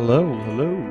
Hello, hello.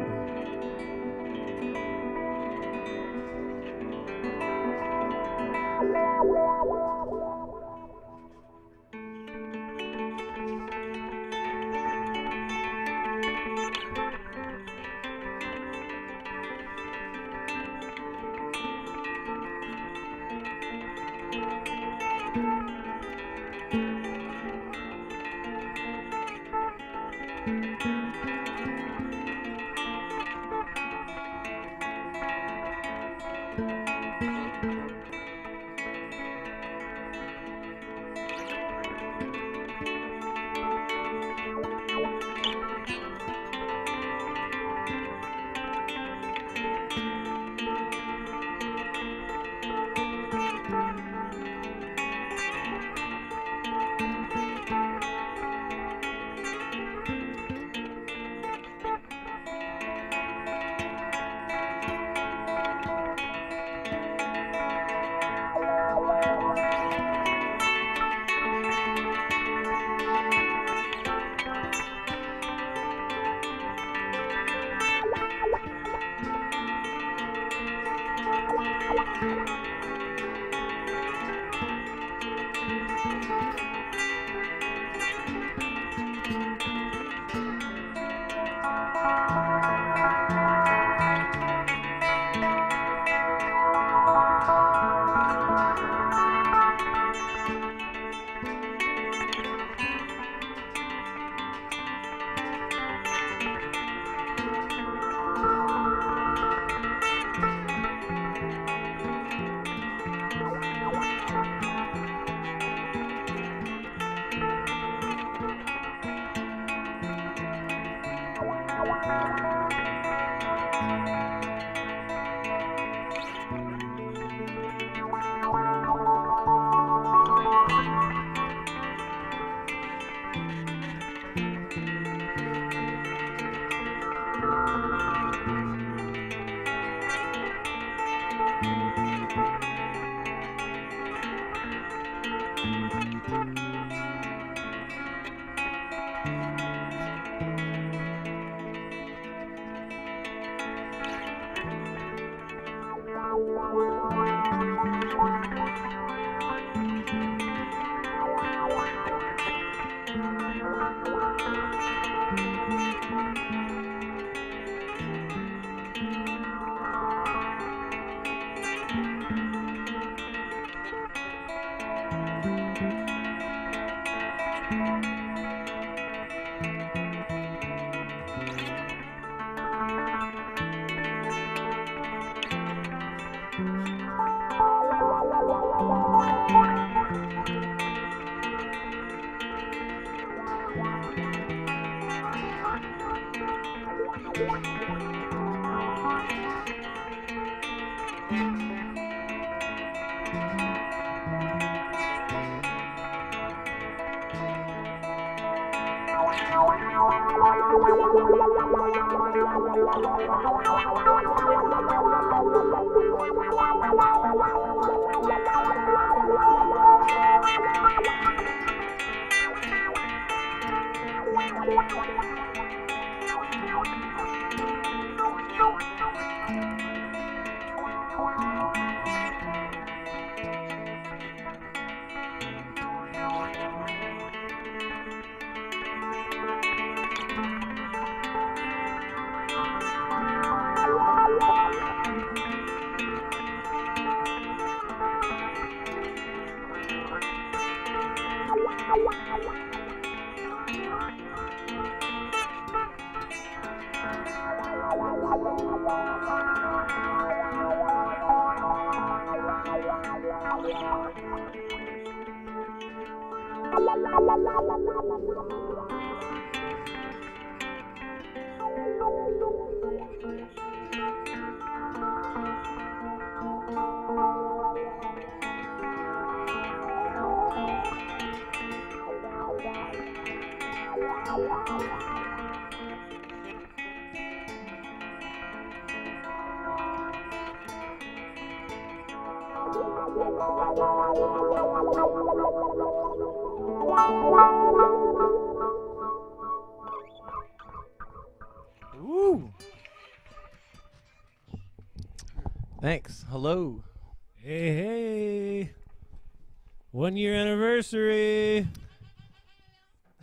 Anniversary.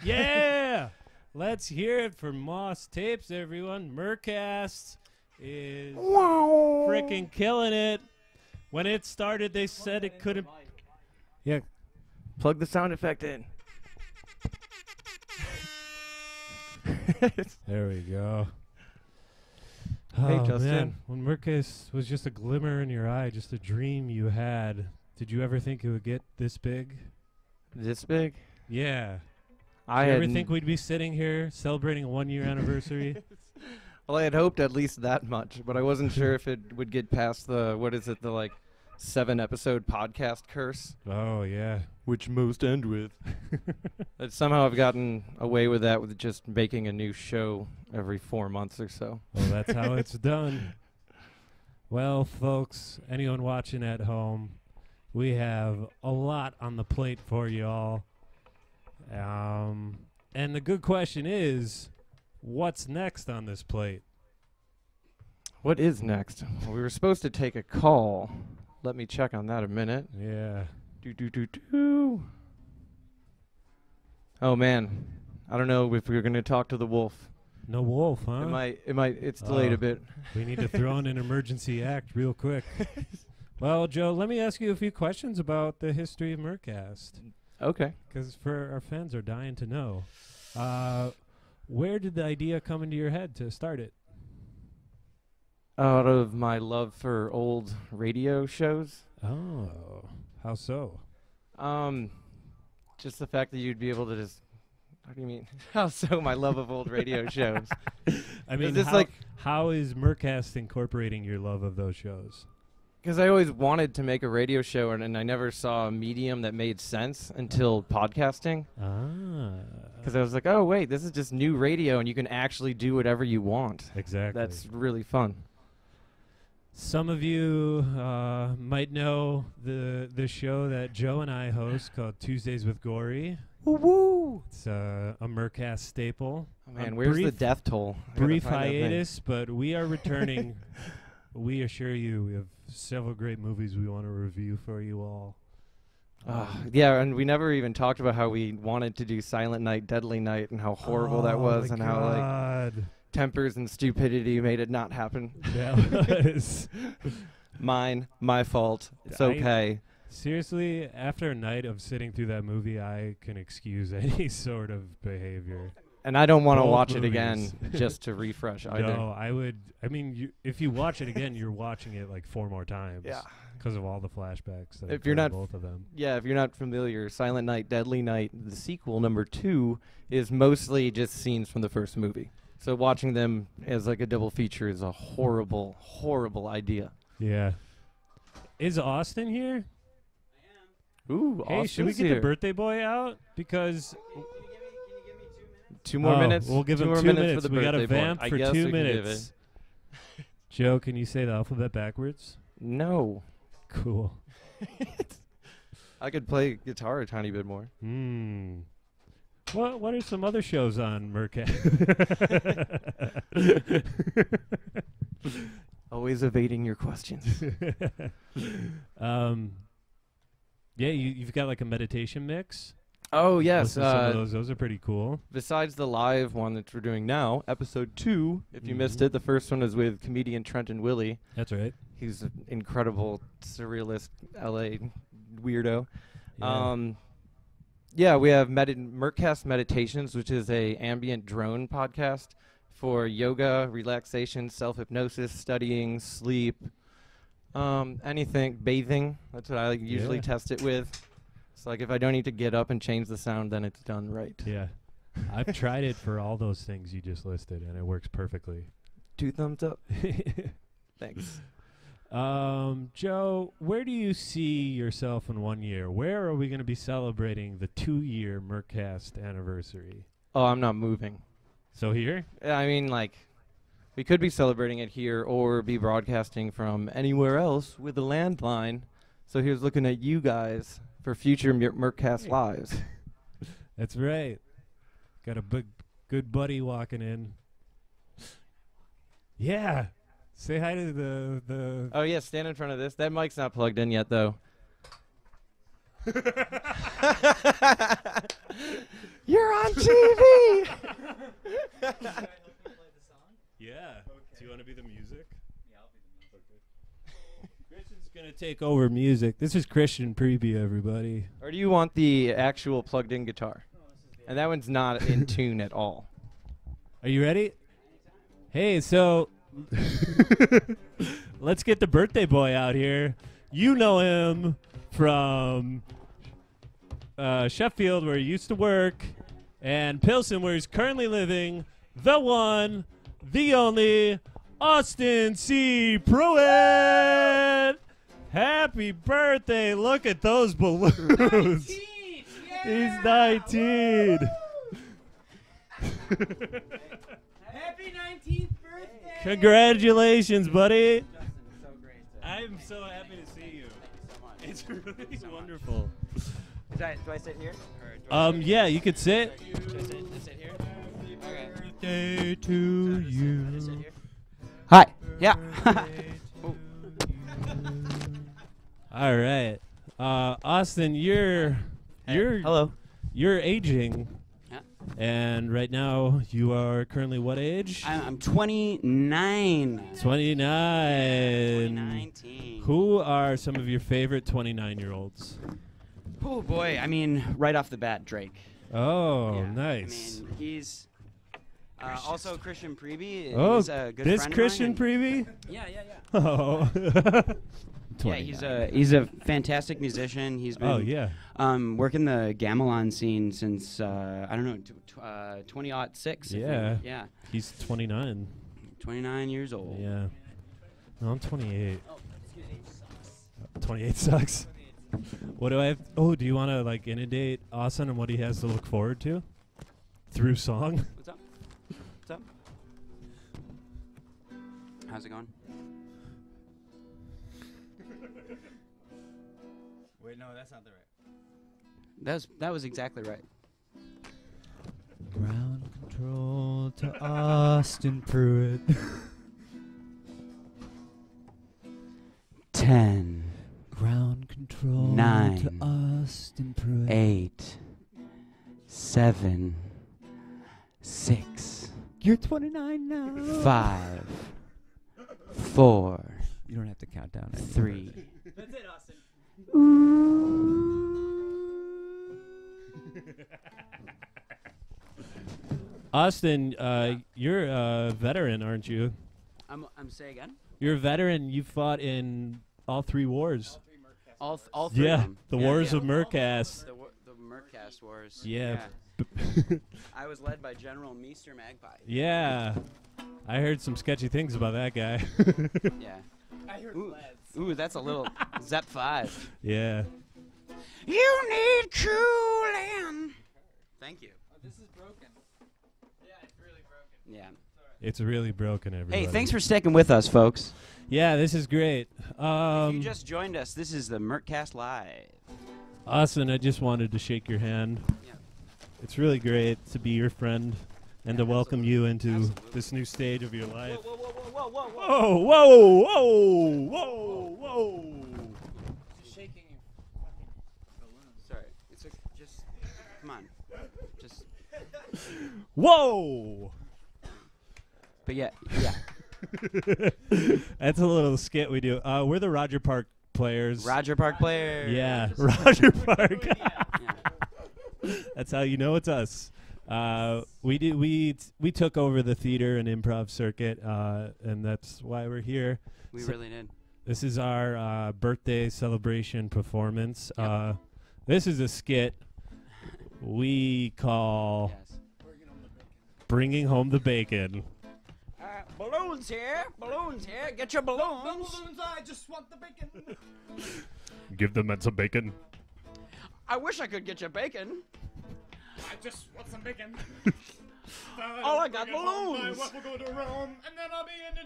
Yeah. Let's hear it for Moss Tapes, everyone. Mercast is freaking killing it. When it started, they said it couldn't. Yeah. Plug the sound effect in. There we go. Hey, oh, Justin. Man. When Mercast was just a glimmer in your eye, just a dream you had, did you ever think it would get this big? This big? Yeah. I Did you ever think we'd be sitting here celebrating a one year anniversary? well, I had hoped at least that much, but I wasn't sure if it would get past the what is it, the like seven episode podcast curse, oh, yeah. which most end with. That somehow I've gotten away with that with just making a new show every four months or so. Well, that's how it's done. Well, folks, anyone watching at home, we have a lot on the plate for y'all. Um, and the good question is, what's next on this plate? What is next? Well, we were supposed to take a call. Let me check on that a minute. Yeah. Do do do do. Oh man, I don't know if we are going to talk to the wolf. No wolf, huh? It might. It might. It's delayed Oh. a bit. We need to throw in an emergency act real quick. well, Joe, let me ask you a few questions about the history of Mercast. Okay. Because for our fans are dying to know, uh, where did the idea come into your head to start it? Out of my love for old radio shows, Oh, how so? um, just the fact that you'd be able to just. What do you mean? How so? My love of old radio shows. I mean, how, like- how is Mercast incorporating your love of those shows? Because I always wanted to make a radio show, and, and I never saw a medium that made sense until podcasting. Ah, Because I was like, oh wait, this is just new radio, and you can actually do whatever you want. exactly. That's really fun. Some of you uh, might know the the show that Joe and I host called Tuesdays with Gory. Woo woo! It's uh, a Mercast staple. Oh, man, A where's the death toll? I brief find that thing. hiatus, but we are returning. we assure you, we have several great movies we want to review for you all. Um, yeah, and we never even talked about how we wanted to do Silent Night, Deadly Night, and how horrible that oh was, my and how like tempers and stupidity made it not happen. that was Mine, my fault. It's I- okay. seriously. After a night of sitting through that movie, I can excuse any sort of behavior. And I don't want to watch it again just to refresh either. No, I would. I mean, you, if you watch it again, you're watching it like four more times. Yeah. Because of all the flashbacks. If you're not- both of them. Yeah, if you're not familiar, Silent Night, Deadly Night, the sequel number two is mostly just scenes from the first movie. So watching them as like a double feature is a horrible, horrible idea. Yeah. Is Austin here? I am. Ooh, Hey, should we get here. the birthday boy out? Because Two more Oh, minutes. We'll give two him two minutes, minutes. for the we got a vamp for two we can give minutes. Joe, can you say the alphabet backwards? No, Cool. I could play guitar a tiny bit more. Hmm. What What are some other shows on Mercast? Always evading your questions. um. Yeah, you you've got like a meditation mix. Oh yes. Listen to some Uh, those. Those are pretty cool. besides the live one that we're doing now, episode two. If you missed Mhm. it, the first one is with comedian Trenton Willie. That's right. He's an incredible surrealist LA weirdo. Yeah. Um, yeah, we have Medi- Mercast Meditations, which is a ambient drone podcast for yoga, relaxation, self hypnosis, studying, sleep, um, anything, bathing. That's what I usually Yeah. test it with. It's like if I don't need to get up and change the sound, then it's done right. yeah. I've tried it for all those things you just listed, and it works perfectly. Two thumbs up. Thanks. Um, Joe, where do you see yourself in one year? Where are we going to be celebrating the two-year Mercast anniversary? Oh, I'm not moving. So here, I mean, like, we could be celebrating it here or be broadcasting from anywhere else with a landline. So here's looking at you guys for future Mer- Mercast lives. that's right. Got a big, good buddy walking in. Yeah, Say hi to the the. Oh yeah, stand in front of this. That mic's not plugged in yet though. You're on TV. Yeah. Do you want to be the music? Yeah, I'll be the music. Christian's gonna take over music. This is Christian Preview, everybody. or do you want the actual plugged-in guitar? And that one's not in tune at all. Are you ready? Hey, so let's get the birthday boy out here. You know him from uh, Sheffield, where he used to work, and Pilsen, where he's currently living. The one, the only, Austin C. Pruitt. Happy birthday! Look at those balloons. He's 19. Happy 19th birthday! Congratulations, buddy. I'm so happy to see you. It's really wonderful. Is I, do I sit here? Or do I Um, yeah, you could sit. sit, I sit, just sit here? Okay. Birthday to you. sit here? Hi. Yeah. All right, uh, Austin, you're you're Hello. you're aging, Yeah. and right now you are currently what age? I'm, I'm 29. 29. 19. Who are some of your favorite 29 year olds? Oh boy. I mean, right off the bat, Drake. Oh, Yeah. nice. I mean, he's uh, also Christian Preby. oh, he's a good this friend Christian of mine, Prevey? and- Yeah, yeah, yeah. Oh. Yeah, he's a he's a fantastic musician. He's been Oh yeah. um, working the gamelan scene since uh, I don't know, t- t- uh, 2006. I think. Yeah. yeah, He's 29. 29 years old. Yeah. No, I'm 28. Oh, 28 sucks. What do I have? Oh, do you want to like inundate Austin and what he has to look forward to through song? What's up? What's up? How's it going? Wait, no, that's not the right. That was that was exactly right. Ground control to Austin Pruitt. Ten, Ground control Nine. to Austin Pruitt. eight, seven, six, You're 29 now. five, four, You don't have to count down. anymore. three. Austin, uh, you're a veteran, aren't you? I'm I'm say again. You're a veteran. You fought in all three wars. All th- all three Yeah, of them. the Yeah, wars yeah. of Mercast. The, wa- the Mercast Wars. Yeah. I was led by General Meester Magpie. Yeah. I heard some sketchy things about that guy. Yeah. I heard Ooh, Ooh, that's a little Zep 5. yeah. You need cooling. Thank you. This is broken. Yeah, it's really broken. Yeah. It's really broken, everybody. Hey, thanks for sticking with us, folks. Yeah, this is great. if Um, you just joined us, this is the Mercast Live. Austin, I just wanted to shake your hand. Yeah. It's really great to be your friend and Yeah, to welcome absolutely. you into Absolutely. this new stage of your life. whoa, whoa, whoa, whoa, whoa. Whoa, whoa, whoa, whoa, whoa. Shaking your balloons. Sorry. It's okay. Just come on. Just Whoa! But yeah, yeah. That's a little skit we do. Uh, we're the Roger Park players. Roger Park player. Yeah, Roger Park. Yeah. That's how you know it's us. Uh, we did we t- we took over the theater and improv circuit, uh, and that's why we're here. We So- really did. This is our uh, birthday celebration performance. Yep. Uh, this is a skit we call Yes. "Bringing Home the Bacon." Uh, balloons here. Balloons here. Get your balloons. Balloons! I just want the bacon. Give the men some bacon. I wish I could get you bacon. I just want some bacon. All I got balloons. will go to Rome, and then I'll be in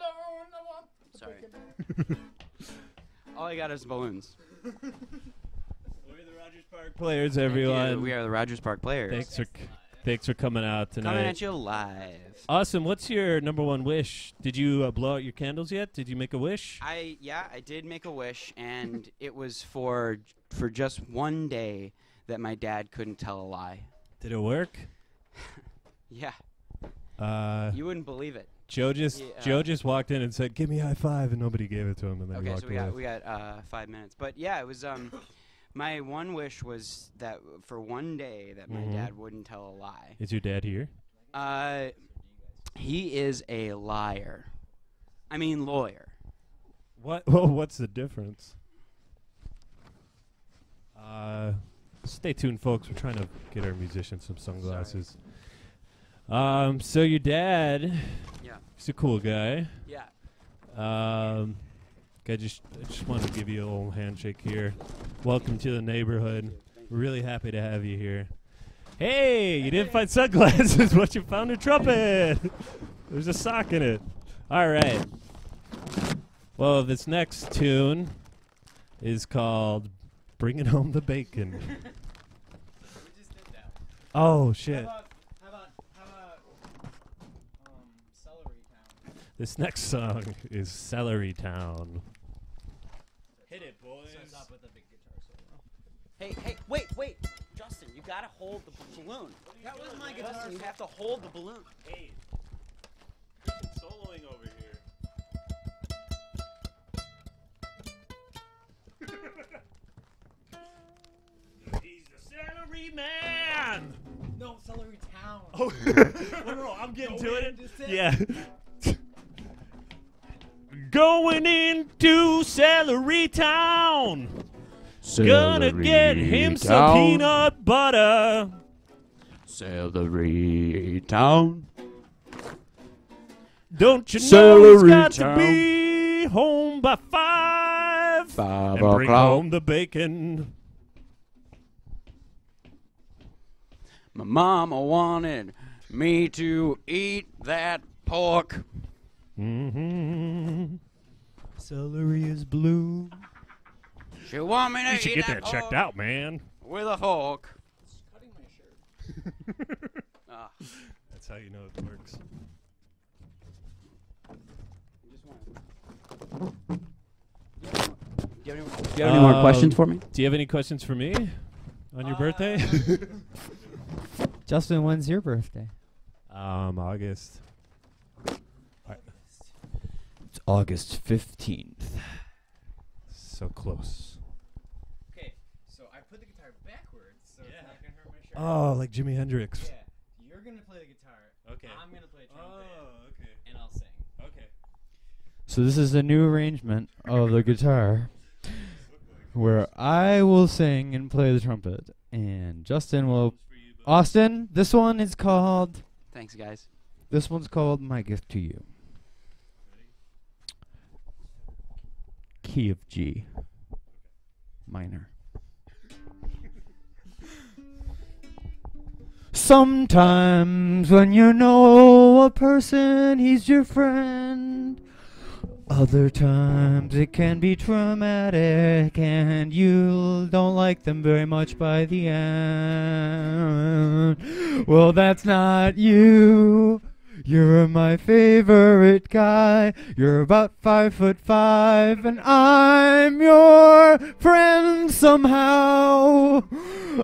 alone. I want Sorry. All I got is balloons. We're the Rogers Park players, everyone. We are the Rogers Park players. Thanks for. Thanks for coming out tonight. Coming at you live. Awesome. What's your number one wish? Did you uh, blow out your candles yet? Did you make a wish? I yeah, I did make a wish, and it was for for just one day that my dad couldn't tell a lie. Did it work? Yeah, Uh, you wouldn't believe it. Joe just Yeah. Joe just walked in and said, "Give me a high five," and nobody gave it to him, and then he Okay, walked so we away. got we got uh, five minutes, but yeah, it was um. My one wish was that for one day that my Mhm. dad wouldn't tell a lie. Is your dad here? Uh, he is a liar. I mean lawyer. What? Well, what's the difference? Uh, stay tuned, folks. We're trying to get our musicians some sunglasses. Um, so your dad, Yeah. he's a cool guy. Yeah. Um, I just I just want to give you a little handshake here. Welcome to the neighborhood. We're really happy to have you here. Hey, you didn't find sunglasses, but you found a trumpet. There's a sock in it. All right. Well, this next tune is called "Bringing Home the Bacon." Oh shit! How about, how about, um, Celery Town? This next song is "Celery Town." Hit it, boys. with a big guitar solo. Hey, hey, wait, wait, Justin, you gotta hold the b- balloon. That was my guitar Justin, you have to hold the balloon. Hey, soloing over here. He's the celery man. No, Celery Town. Oh, no, no, I'm getting to it. Yeah. Going into Celery Town. Gonna get him some peanut butter. Celery Town. Don't you know Celery he's got Town. to be home by five? Five and bring o'clock. home the bacon. My mama wanted me to eat that pork. Mm-hmm. Celery is blue. She want me to You should eat get that, that checked out, man. with a fork. Cutting my shirt. Ah, That's how you know it works. Do you have any, do you have any more questions Um, for me? Do you have any questions for me on your birthday? Justin, when's your birthday? um, August. It's August 15th. So close. Okay, so I put the guitar backwards, so it's not gonna hurt my shirt. Oh, like Jimi Hendrix. Yeah, you're gonna play the guitar. Okay. I'm gonna play the trumpet, Oh, okay. and I'll sing. Okay. So this is a new arrangement of the guitar where I will sing and play the trumpet and Justin will Austin, this one is called Thanks, guys. this one's called My Gift to You. Key of G. Minor. Sometimes when you know a person, he's your friend. Other times it can be traumatic and you don't like them very much by the end. Well, that's not you. You're my favorite guy. You're about five foot five, and I'm your friend somehow.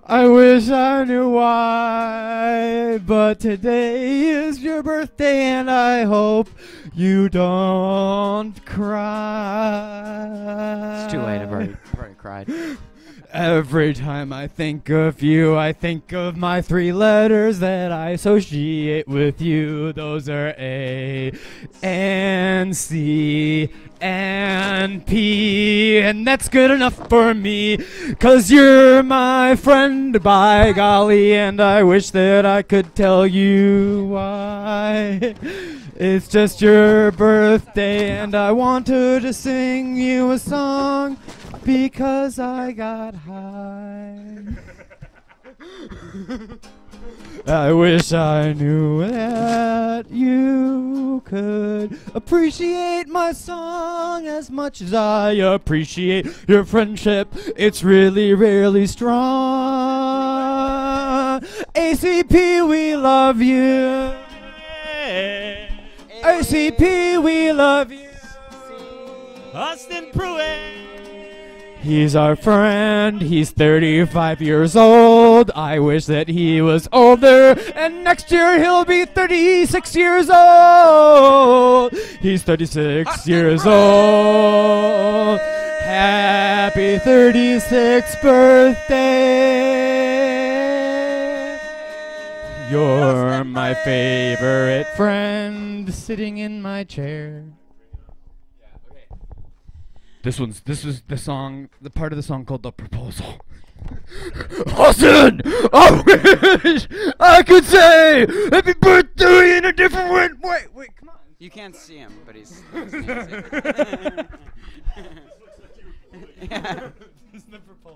I wish I knew why, but today is your birthday, and I hope you don't cry. It's too late. I've already, I've already cried. Every time I think of you, I think of my three letters that I associate with you. Those are A, and C, and P. And that's good enough for me, cause you're my friend, by golly. And I wish that I could tell you why. It's just your birthday, and I wanted to sing you a song because I got high. I wish I knew that you could appreciate my song as much as I appreciate your friendship. It's really, really strong. ACP, we love you. ACP, we love you. Austin Pruitt. He's our friend. He's 35 years old. I wish that he was older. And next year he'll be 36 years old. He's 36 years old. Happy 36th birthday. You're my favorite friend sitting in my chair. This one's this is the song, the part of the song called "The Proposal." Austin, I wish I could say happy birthday in a different way. Wait, wait, come on. You can't see him, but he's. yeah.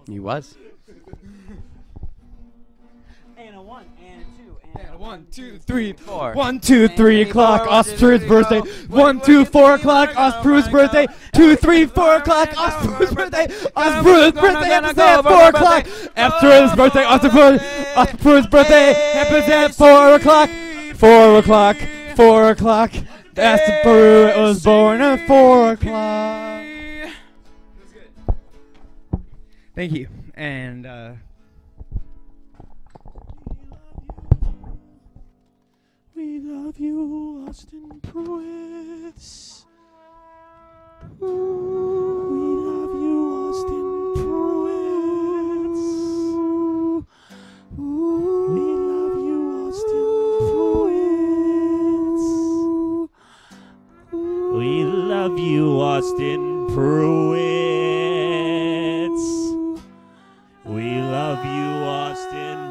He was. And a one, one, two, three, four. One, two, three o'clock, Ostrew's birthday. One, two, four o'clock, Ostrew's birthday. Two, three, four o'clock, Ostrew's birthday. Ostrew's birthday happens at four o'clock. Ostrew's birthday, Ostrew's birthday happens at four o'clock. Four o'clock, four o'clock. That's the brew. It was born at four o'clock. Thank you. And, uh, love you, Austin Pruitt. We love you, Austin Pruitt. We love you, Austin Pruitt. We love you, Austin Pruitt. We love you, Austin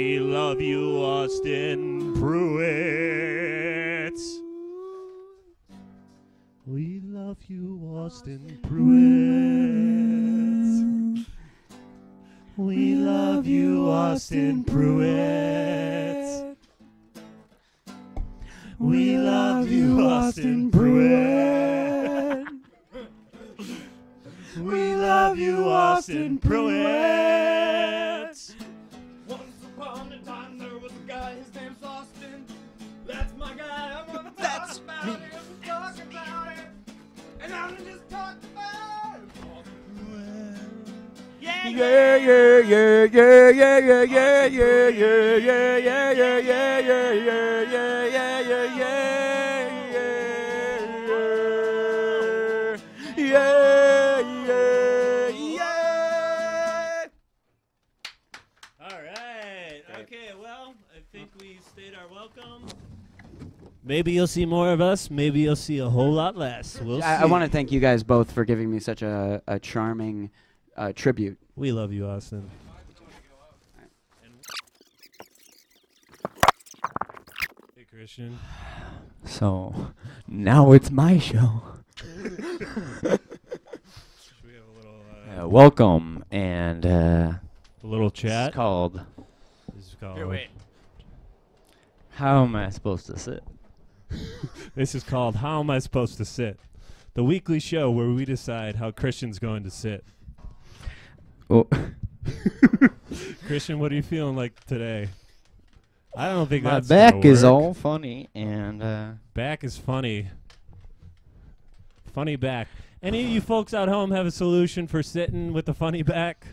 We love you, Austin Pruitt. We love you, Austin Pruitt. We love you, Austin Pruitt. We love you, Austin Pruitt. We love you, Austin Pruitt. That's my guy, I'm gonna That's talk about me. it. I'm gonna talk about it. And I'm gonna just talk about. Yeah, Yeah, yeah, yeah, yeah, yeah, yeah, yeah, yeah, yeah, yeah, yeah, yeah, yeah, yeah, yeah, yeah, yeah, yeah, Maybe you'll see more of us. Maybe you'll see a whole lot less. We'll I, I want to thank you guys both for giving me such a, a charming uh, tribute. We love you, Austin. Hey, Christian. So now it's my show. We have a little, uh, Uh, welcome, and uh, a little this is chat? called. This is called. Here, wait. How am I supposed to sit? This is called How Am I Supposed to Sit? The weekly show where we decide how Christian's going to sit. Oh, Christian, what are you feeling like today? I don't think my that's gonna back is all funny, and uh, Back is funny. Funny back. Any of you folks out home have a solution for sitting with a funny back?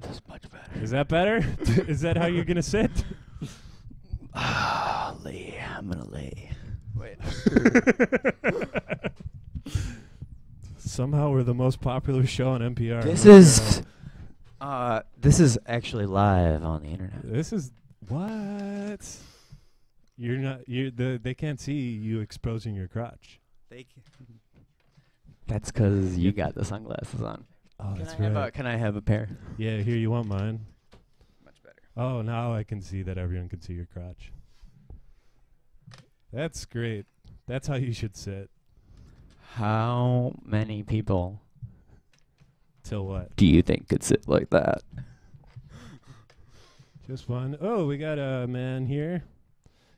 that's much better. Is that better? is that how you're gonna sit? Ah, lay. I'm gonna lay. Wait. Somehow we're the most popular show on NPR. This is. Uh, this is actually live on the internet. This is what? You're not. You. The, they can't see you exposing your crotch. They Can. That's because you got the sunglasses on. Oh, Can that's I, have a, can I have a pair? yeah, here you want mine. Oh, now I can see that everyone can see your crotch. That's great. That's how you should sit. How many people Till what? do you think could sit like that? Just one. Oh, we got a man here.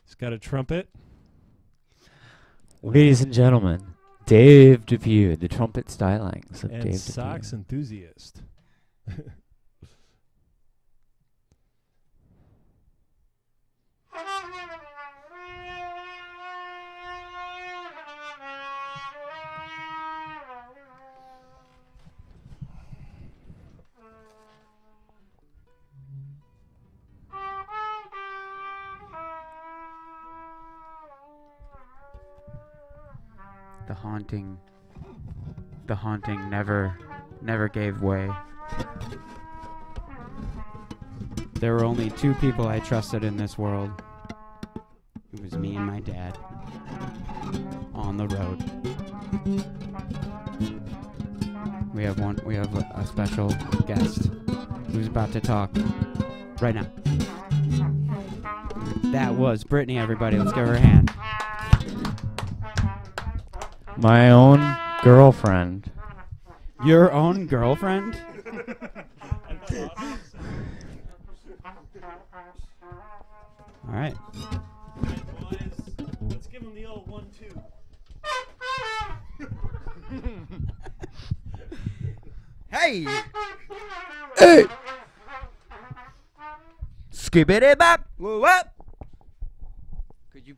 He's got a trumpet. Ladies and gentlemen, Dave Depew, the trumpet stylings of and Dave socks Depew. enthusiast. haunting. The haunting never, never gave way. There were only two people I trusted in this world. It was me and my dad. On the road. We have one. We have a, a special guest who's about to talk right now. That was Brittany. Everybody, let's give her a hand. My own girlfriend. Your own girlfriend? All right. Let's give him the old one two. Hey! Hey! Skibbity bop! What? Could you?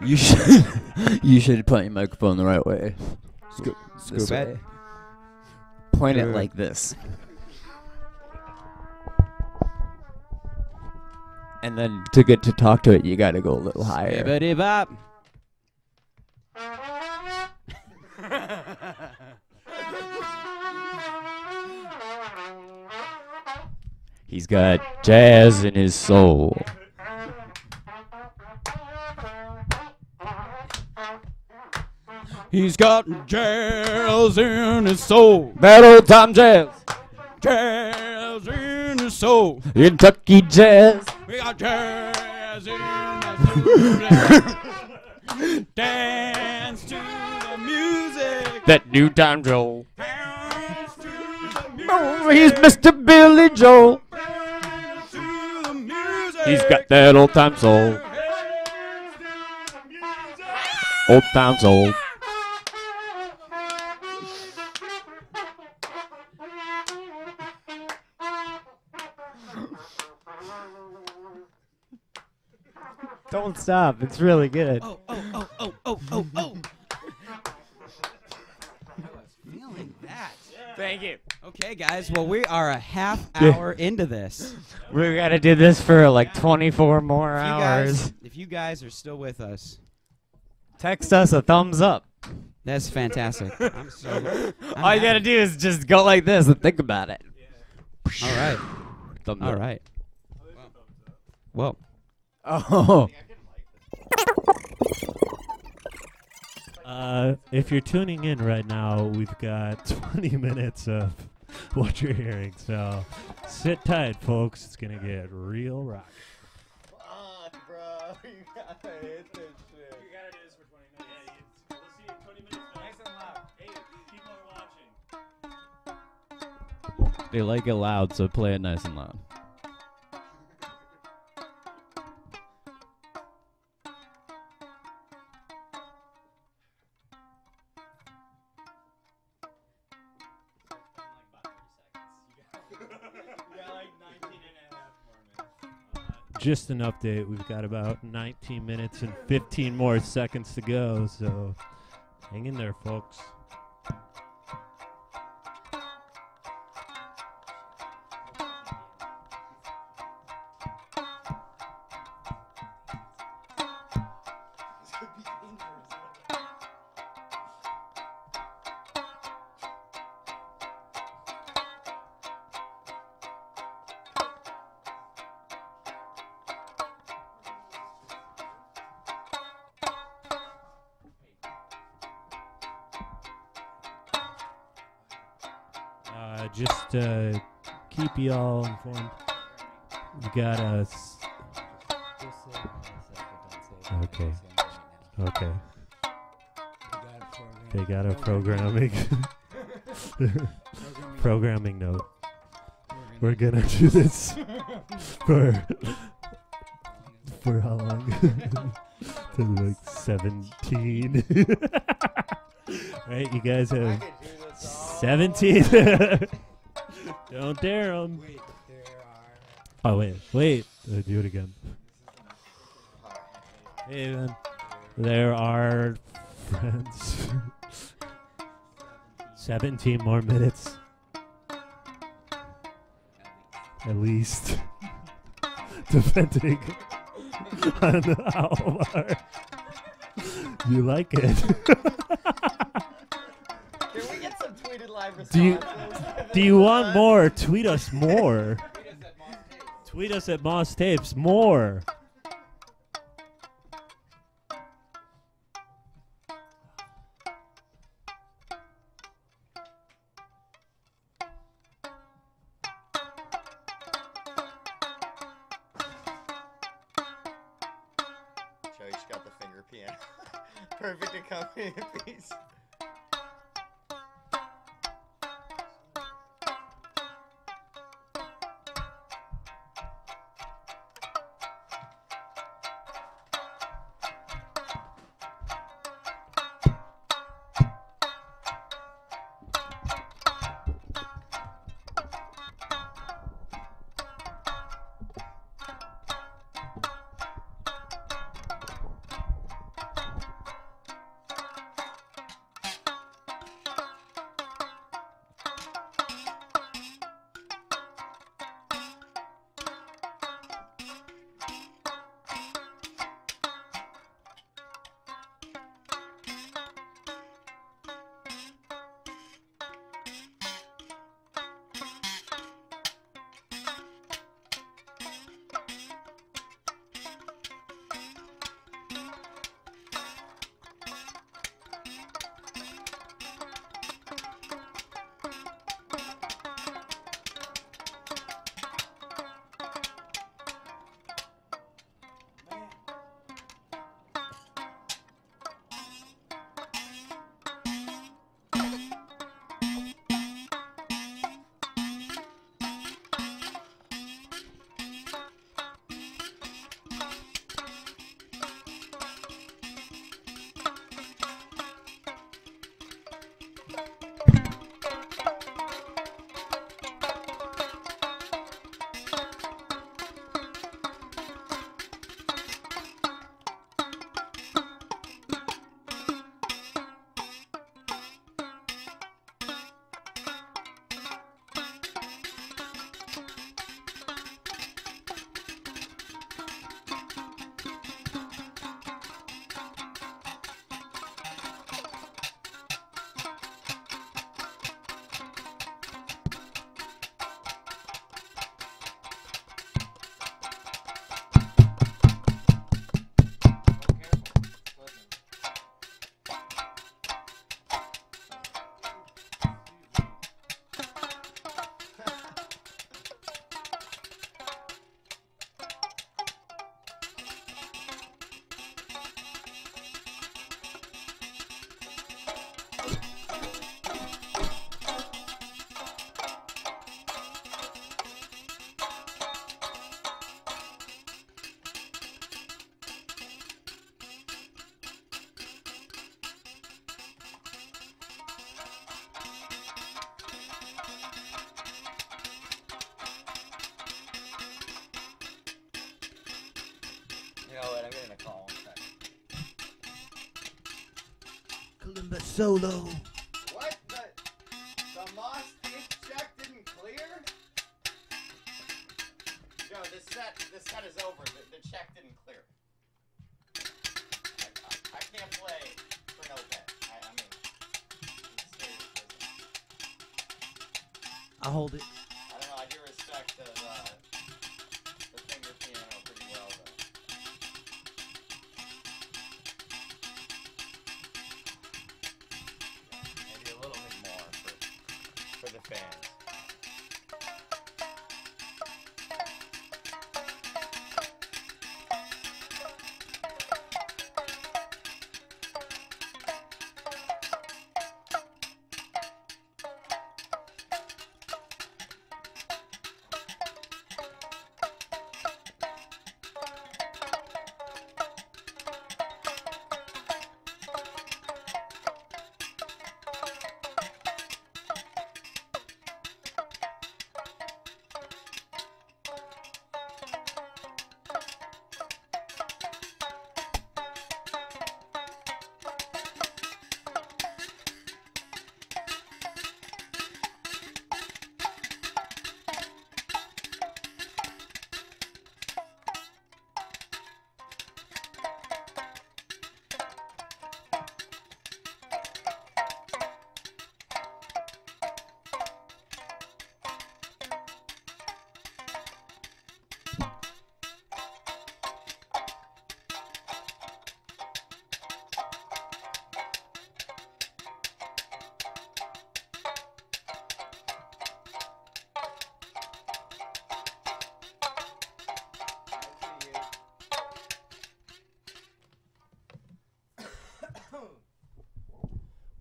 You should you should point your microphone the right way. Sco- Scoop it. Point it like this. And then to get to talk to it, you got to go a little higher. Skibbity bop! He's got jazz in his soul. He's got jazz in his soul. That old time jazz. Jazz in his soul. Kentucky jazz. We got jazz in our soul. Dance to the music. That new time Joel. Dance to the oh, music. Oh, he's Mr. Billy Joel. Dance to the music. He's got that old time soul. Dance to the music. Old time soul. Don't stop. It's really good. Oh, oh, oh, oh, oh, oh, oh. I was feeling that. Thank you. Okay, guys. Well, we are a half hour into this. We gotta do this for like 24 more If hours. guys, if you guys are still with us, Text us a thumbs up. that's fantastic. I'm so. I'm All you gotta do is just go like this and think about it. All right. Thumbs All up. right. Well, Oh. Uh, if you're tuning in right now, we've got 20 minutes of what you're hearing. So sit tight, folks. It's gonna get real rock. They like it loud, so play it nice and loud. Just an update. We've got about 19 minutes and 15 more seconds to go. So hang in there, folks. You all informed, we got a. s- Okay. Okay. They got a programming programming note. We're gonna do this for for how long? Till like seventeen. right, you guys have 17. Don't dare them. Oh, wait, wait. Do it again. Hey, man. There are friends. 17 more minutes. At least. Depending on how far you like it. Live? Do you- Do you want more? Tweet us more. Tweet us at Moss Tapes more. Joey's got the finger piano. Perfect accompaniment Solo.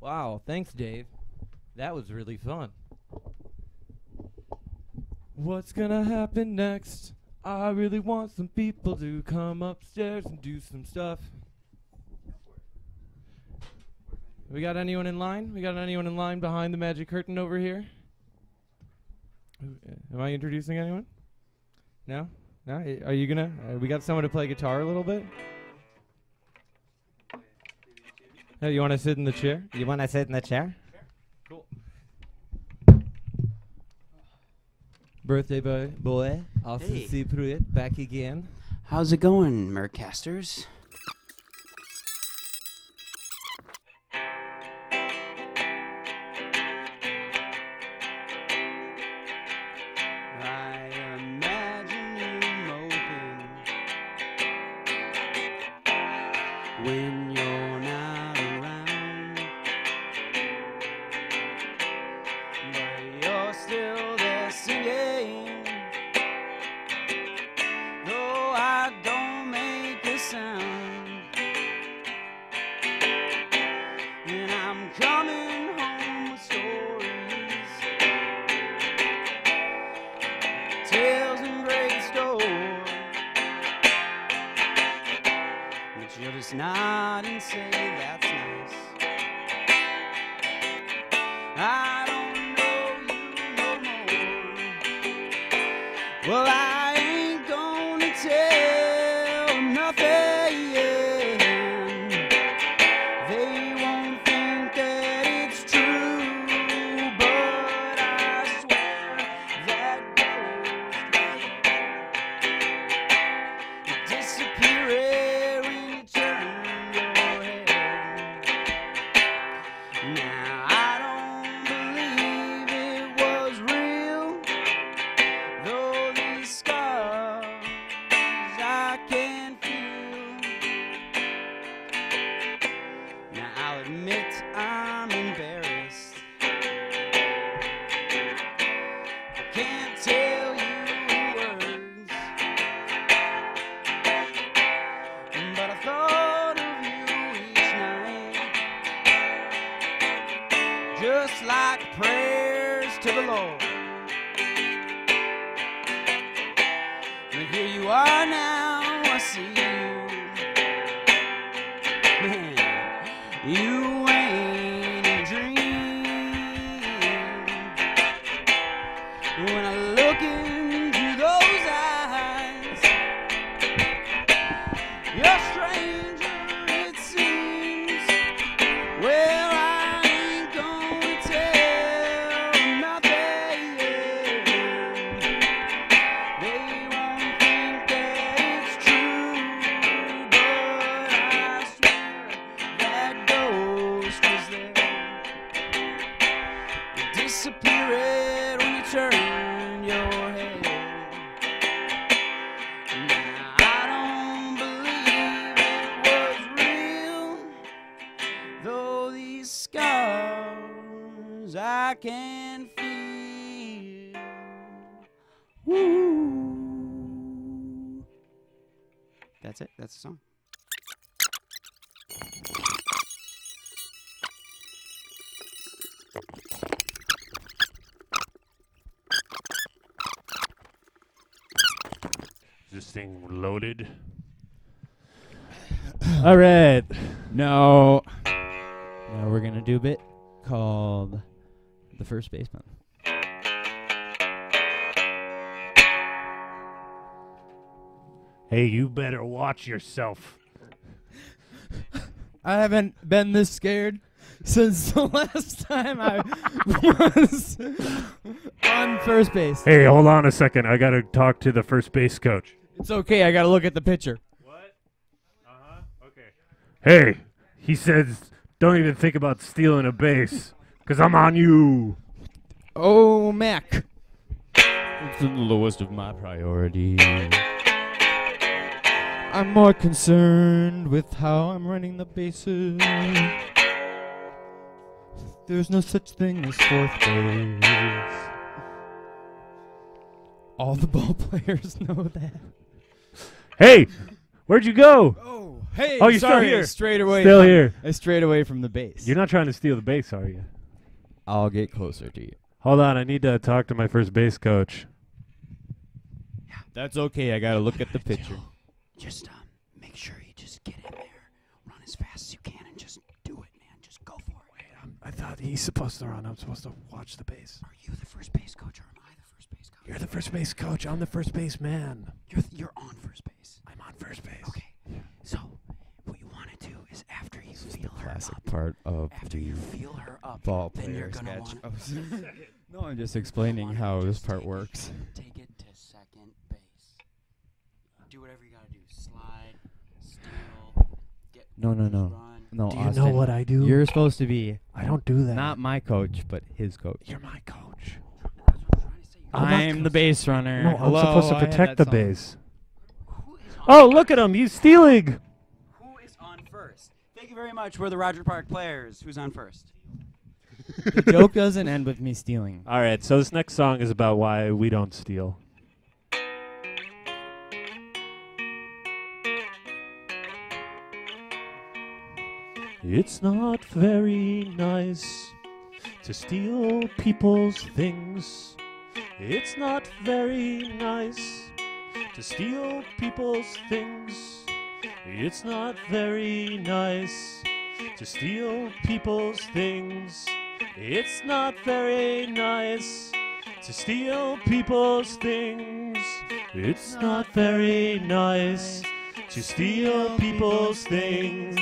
Wow, thanks, Dave. That was really fun. What's gonna happen next? I really want some people to come upstairs and do some stuff. We got anyone in line? We got anyone in line behind the magic curtain over here? Am I introducing anyone? No? No? Are you gonna? Uh, we got someone to play guitar a little bit? Hey, you want to sit in the chair? You want to sit in the chair? Cool. Birthday boy, boy, Austin Hey. C. Pruitt, back again. How's it going, Mercasters? That's it. That's the song. This thing loaded. All right. No. Now we're gonna do a bit called the first baseman. Hey, you better watch yourself. I haven't been this scared since the last time I was on first base. Hey, hold on a second. I got to talk to the first base coach. It's okay. I gotta look at the pitcher. What? Uh-huh. Okay. Hey, he says don't even think about stealing a base cuz I'm on you. Oh, Mac. It's the lowest of my priorities. I'm more concerned with how I'm running the bases. There's no such thing as fourth base. All the ball players know that. Hey, where'd you go? Oh, Hey, Oh, you're still sorry, I here. strayed away. Still from, here. I strayed away from the base. You're not trying to steal the base, are you? I'll get closer to you. Hold on, I need to talk to my first base coach. That's okay. I gotta look at the picture. Just um, make sure you just get in there, run as fast as you can, and just do it, man. Just go for it. I thought he's supposed to run. I'm supposed to watch the base. Are you the first base coach, or am I the first base coach? You're the first base coach. I'm the first base man. You're th- you're on first base. I'm on first base. Okay. So what you want to do is after you feel her Classic up, part of after the you feel her up, ball then you're player gonna sketch. wanna- no, I'm just explaining how this part works. take it to second base. Do whatever you gotta do. Slide, steal, get No, no, no. No, Do you know what I do? You're supposed to be I don't do that. not my coach, but his coach. You're my coach. I'm trying to say. You're I'm the base runner. No, I'm supposed to protect the song. base. Who is oh, on Oh, look at him. He's stealing. Who is on first? Thank you very much. We're the Roger Park players. Who's on first? the joke doesn't end with me stealing. All right, so this next song is about why we don't steal. It's not very nice to steal people's things. It's not very nice to steal people's things. It's not very nice to steal people's things. It's not very nice to steal people's things. It's not very nice to steal people's things.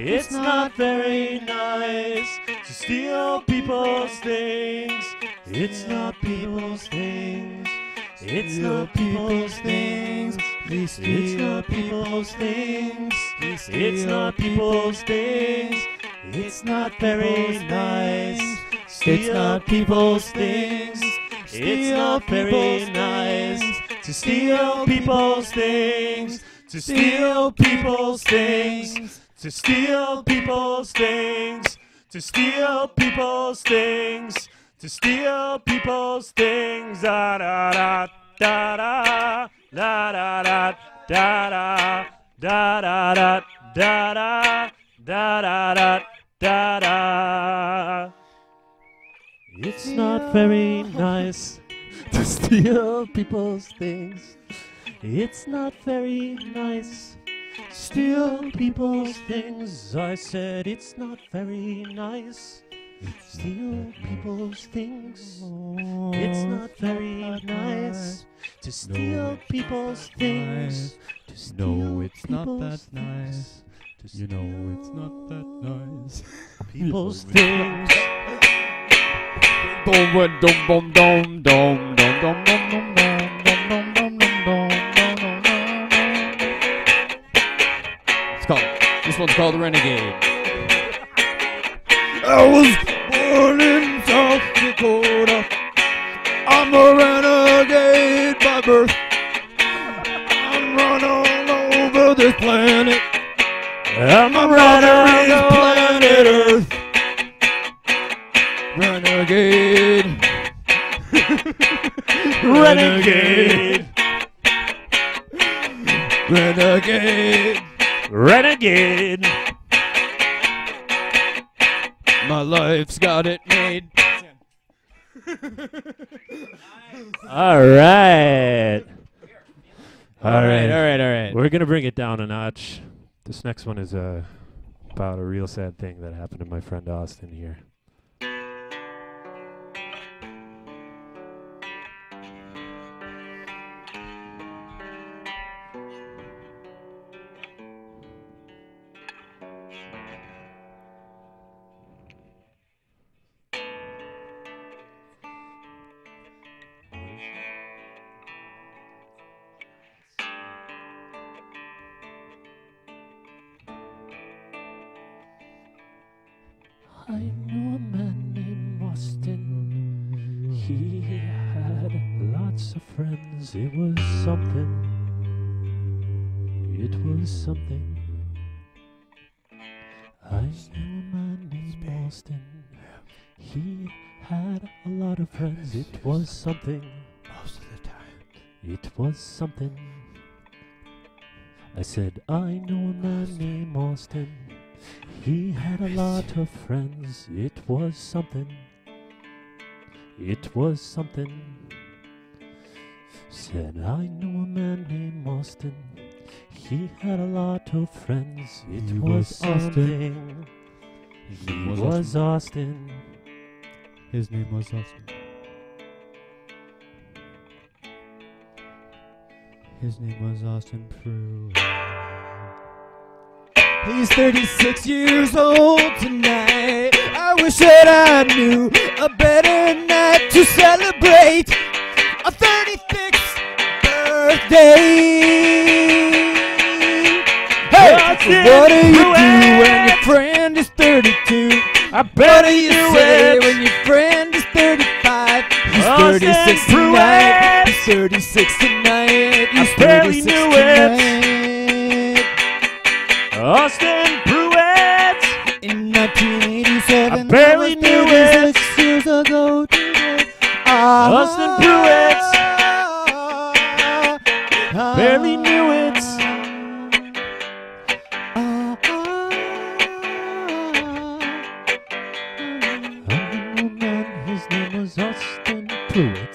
It's not very nice to steal people's things. It's not people's things. It's not people's things. It's not people's things. It's not people's things. It's not very nice. It's not people's things. It's not very nice to steal people's things. To steal people's things. To steal people's things. To steal people's things. To steal people's things. Da da da da da da da da da da da da da da da da da da da. It's not very nice to steal people's things. It's not very nice. Steal people's things. I said it's not very nice. Steal people's things. It's not very nice to steal people's things. To steal No, it's not that nice. You know it's not that nice. people's things. Dum dum dum dum dum dum dum dum dum This one's called Renegade. I was born in South Dakota. I'm a renegade by birth. I'm run all over this planet. I'm a Runner is runner. planet Earth. Renegade. Renegade. Renegade. Renegade. My life's got it made. All right. All all right. right, all right. We're gonna bring it down a notch. This next one is uh, about a real sad thing that happened to my friend Austin here. Was something. Most of the time. It was something. I said, I know a man named Austin. He had a lot of friends. It was something. It was something. Said, I know a man named Austin. He had a lot of friends. It He was, was Austin. something. He was was Austin. His name was Austin. His name was Austin Pruitt. He's 36 years old tonight. I wish that I knew a better night to celebrate a 36th birthday. Hey, Austin what do you do when your friend is 32? I What do you say when your friend 36 tonight. He's 36 tonight. He's barely 36 knew tonight. Austin Pruitt. In 1987, I barely knew 36 years ago today. Austin Pruitt. Austin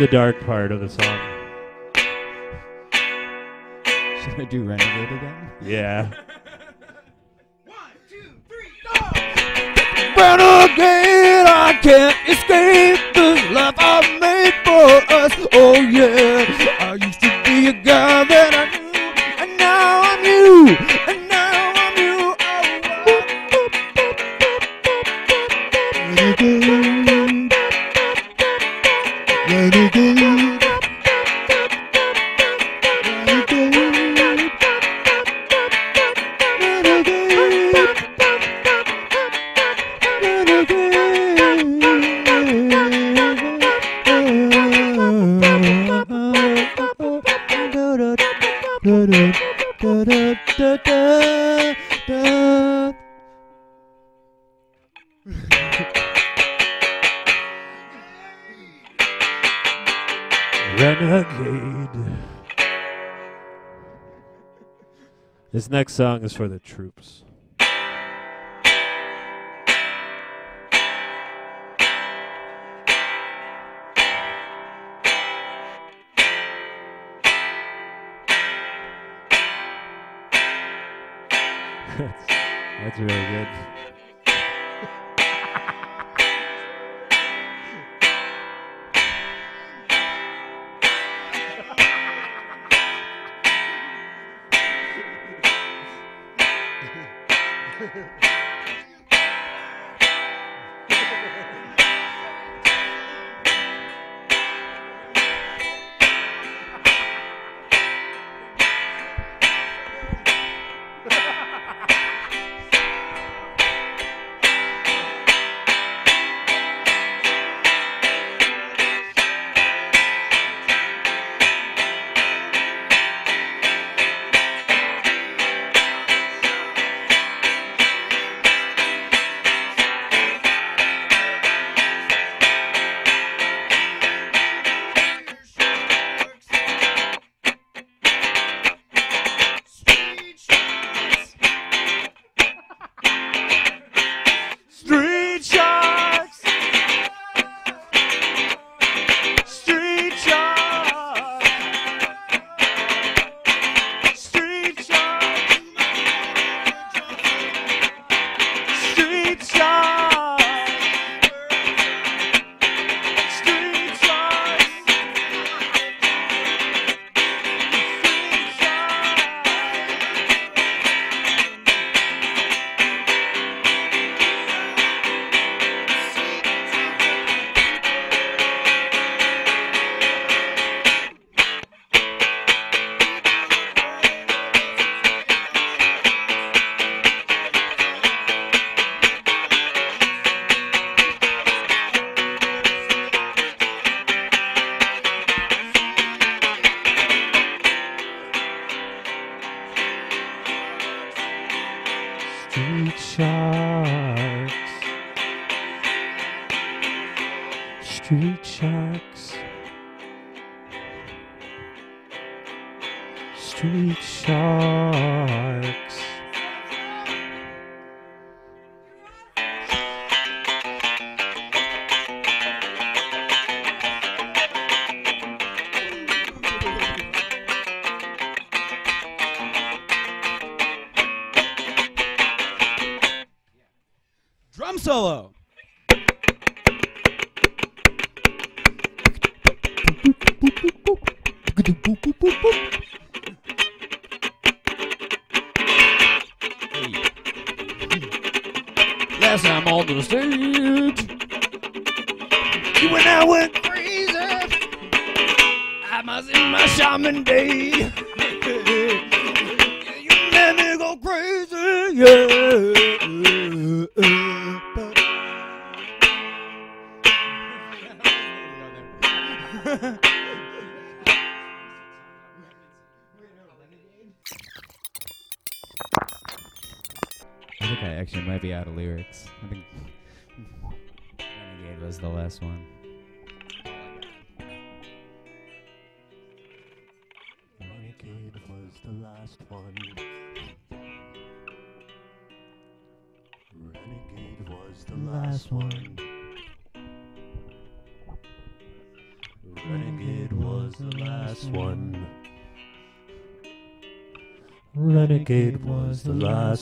the dark part of the song. Should I do Renegade again? Yeah. Next song is for the troops. that's really good.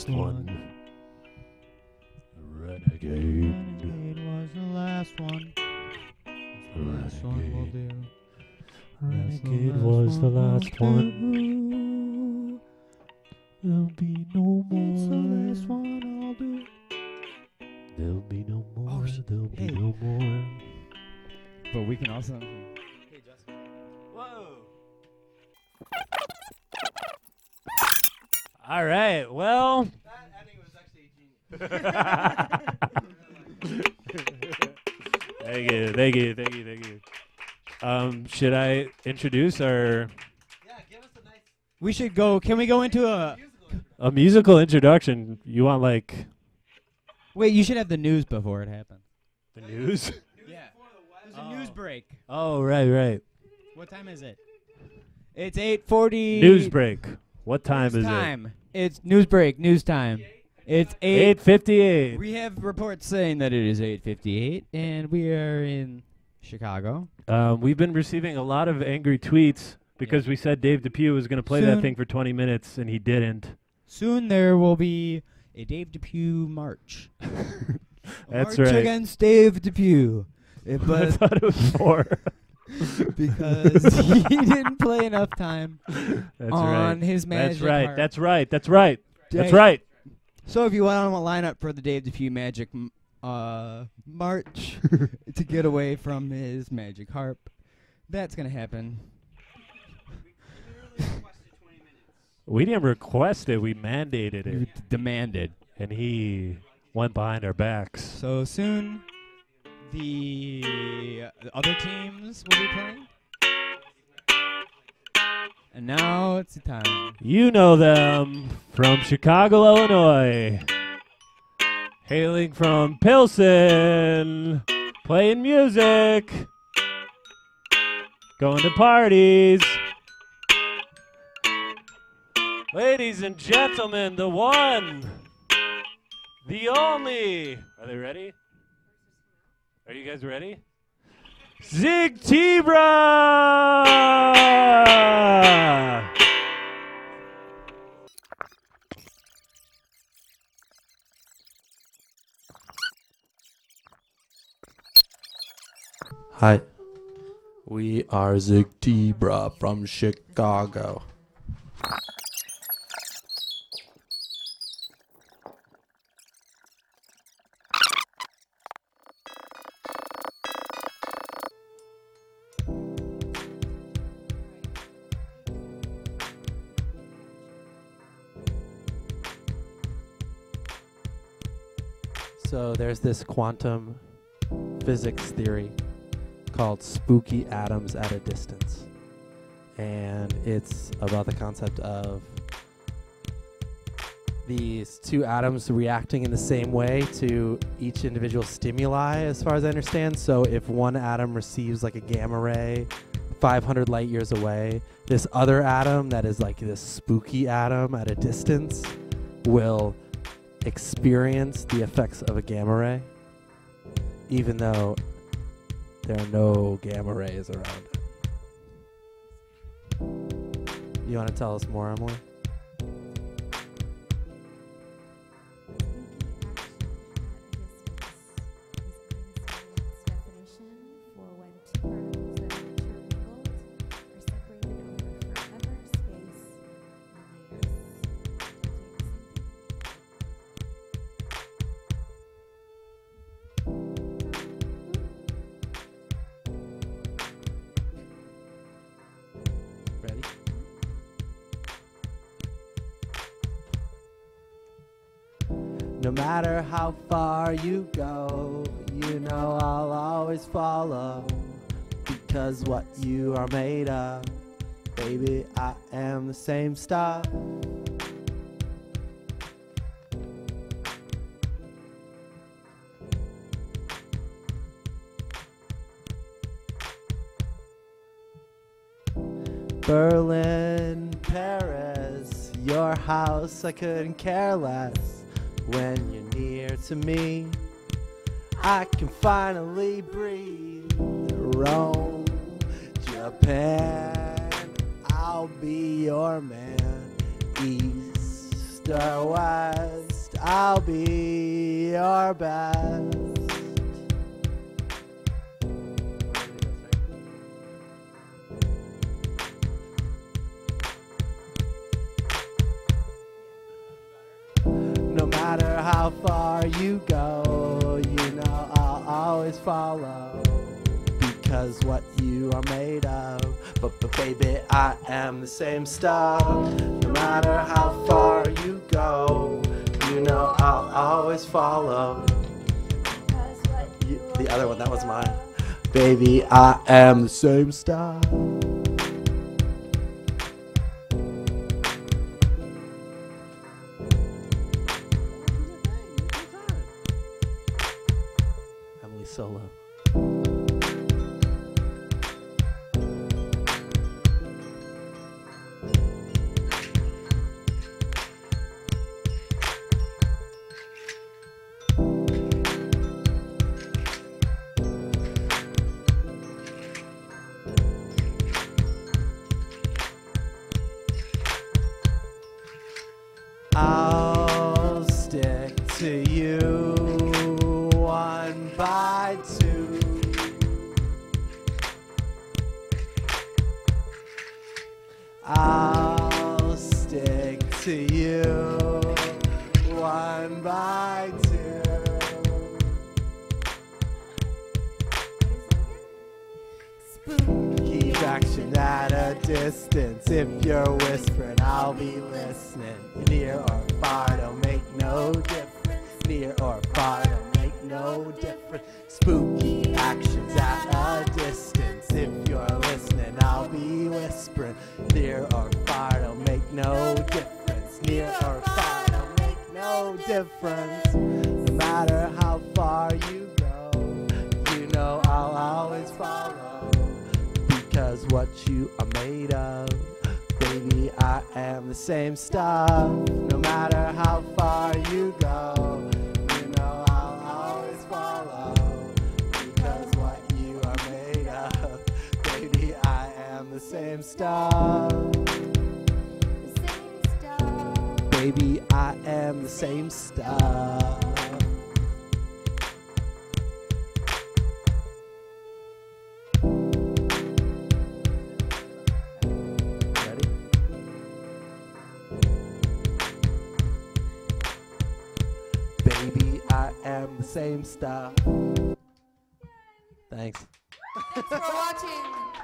One. Introduce our Yeah, give us a nice. We should go. Can we go into a? a musical introduction? You want like Wait, you should have the news before it happens. the news? Yeah. There's a news break. oh, right, right. What time is it? It's 8:40. News break. What time News is time. It's news break. News time. It's Eight fifty-eight. We have reports saying that it is 8:58 and we are in Chicago. Um, we've been receiving a lot of angry tweets because we said Dave Depew was going to play that thing for 20 minutes and he didn't. Soon there will be a Dave Depew march. A That's march right. against Dave Depew. Uh, I thought it was four. because he didn't play enough time That's on right. his magic That's right. harp. That's right. That's right. That's right. So if you want to line up for the Dave Depew Magic m- uh, March to get away from his magic harp, that's gonna happen. We didn't request it. We mandated You it, d- demanded. and he went behind our backs. So soon, the uh, other teams will be playing. And now it's the time. You know them from Chicago, Illinois. Hailing from Pilsen, playing music, going to parties. Ladies and gentlemen, the one, the only. Are they ready? Are you guys ready? Zig Tibra! Hi. We are Zig Tibra from Chicago. So there's this quantum physics theory called spooky atoms at a distance. And it's about the concept of these two atoms reacting in the same way to each individual stimuli, as far as I understand. So if one atom receives like a gamma ray 500 light years away, this other atom that is like this spooky atom at a distance will experience the effects of a gamma ray, even though there are no gamma rays around. You want to tell us more, Emily? No matter how far you go, you know I'll always follow. Because what you are made of, baby, I am the same stuff. Berlin, Paris, your house, I couldn't care less. When you're near to me, I can finally breathe. Rome, Japan, I'll be your man. East or west, I'll be your best. You go, you know I'll always follow. Because what you are made of. But, but baby, I am the same stuff. No matter how far you go, you know I'll always follow. You- the other one, that was mine. Baby, I am the same stuff. Baby, I am the same stuff. Ready? Baby, I am the same stuff. Thanks. Thanks for watching.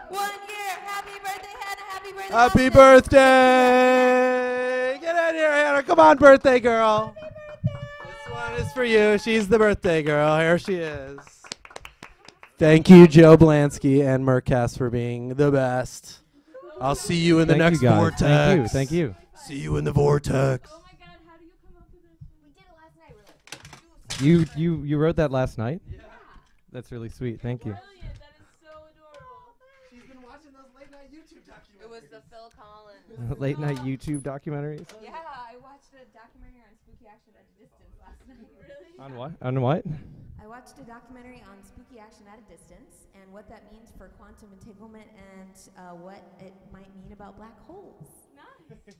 One year. Happy birthday, Hannah. Happy birthday. Happy Austin. birthday! Get in here, Hannah. Come on, birthday girl. This one is for you. She's the birthday girl. Here she is. Thank you, Joe Blansky and Mercast, for being the best. I'll see you in the Thank next you guys. vortex. Thank you. Thank you. See you in the vortex. Oh my God, how do you come did it last night. Like, You you you wrote that last night? Yeah. That's really sweet. Thank you. Brilliant. That is so adorable. She's been watching those late night YouTube documentaries. It was the Phil Collins. Late night YouTube documentaries. Yeah, I watched a documentary on spooky action at a distance last night. Really? On what? On what? I watched a documentary on spooky action at a distance and what that means for quantum entanglement and uh, what it might mean about black holes. Nice.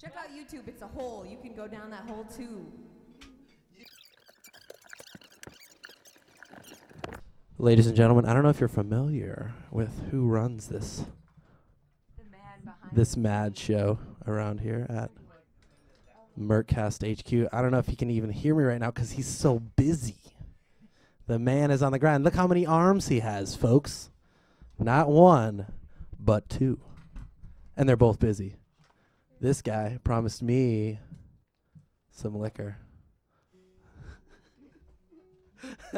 Check out YouTube. It's a hole. You can go down that hole too. Ladies and gentlemen, I don't know if you're familiar with who runs this The man behind. this mad show around here at Mercast HQ. I don't know if he can even hear me right now because he's so busy. The man is on the ground. Look how many arms he has, folks. Not one, but two. And they're both busy. This guy promised me some liquor.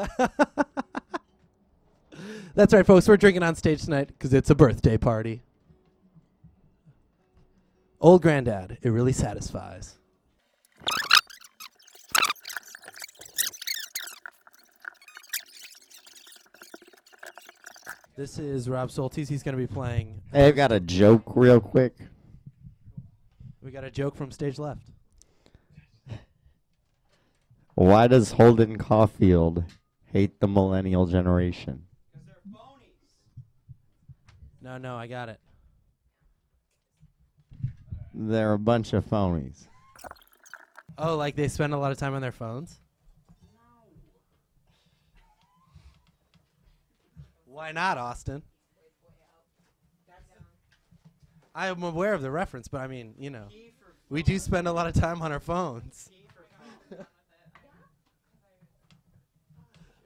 That's right, folks. We're drinking on stage tonight because it's a birthday party. Old Granddad, it really satisfies. This is Rob Soltis. He's going to be playing. Hey, I've got a joke real quick. We got a joke from stage left. Why does Holden Caulfield hate the millennial generation? Because they're phonies. No, no, I got it. They're a bunch of phonies. Oh, like they spend a lot of time on their phones? Why not, Austin? I am aware of the reference, but I mean, you know, we do spend a lot of time on our phones.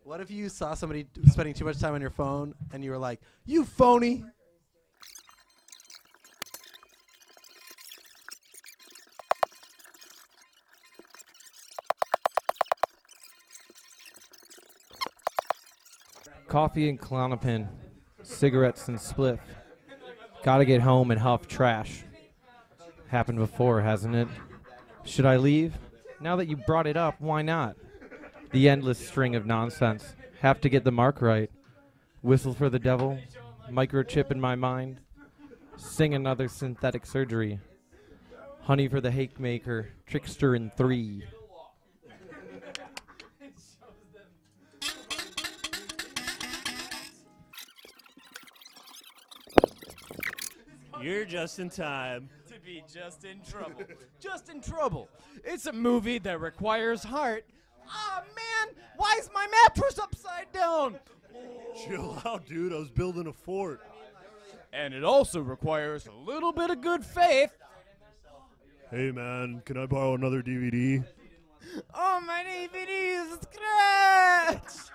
what if you saw somebody spending too much time on your phone and you were like, "You phony"? Coffee and Klonopin, cigarettes and spliff. Gotta get home and huff trash. Happened before, hasn't it? Should I leave? Now that you brought it up, why not? The endless string of nonsense. Have to get the mark right. Whistle for the devil. Microchip in my mind. Sing another synthetic surgery. Honey for the hake maker. Trickster in three. You're just in time. to be just in trouble. just in trouble. It's a movie that requires heart. Ah, man, why is my mattress upside down? Chill out, dude. I was building a fort. And it also requires a little bit of good faith. Hey, man, can I borrow another DVD? Oh, my DVD is scratched.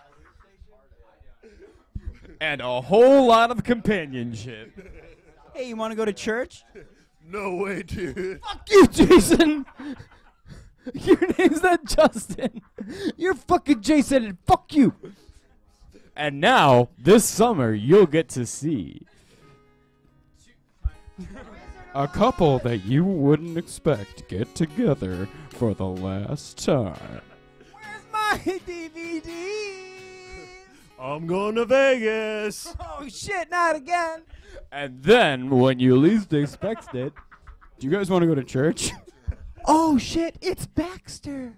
and a whole lot of companionship. Hey, you want to go to church? No way, dude. Fuck you, Jason. Your name's not Justin. You're fucking Jason, and fuck you. And now, this summer, you'll get to see a couple that you wouldn't expect get together for the last time. Where's my DVD? I'm going to Vegas. Oh shit, not again. And then, when you least expect it, do you guys want to go to church? Oh shit, it's Baxter.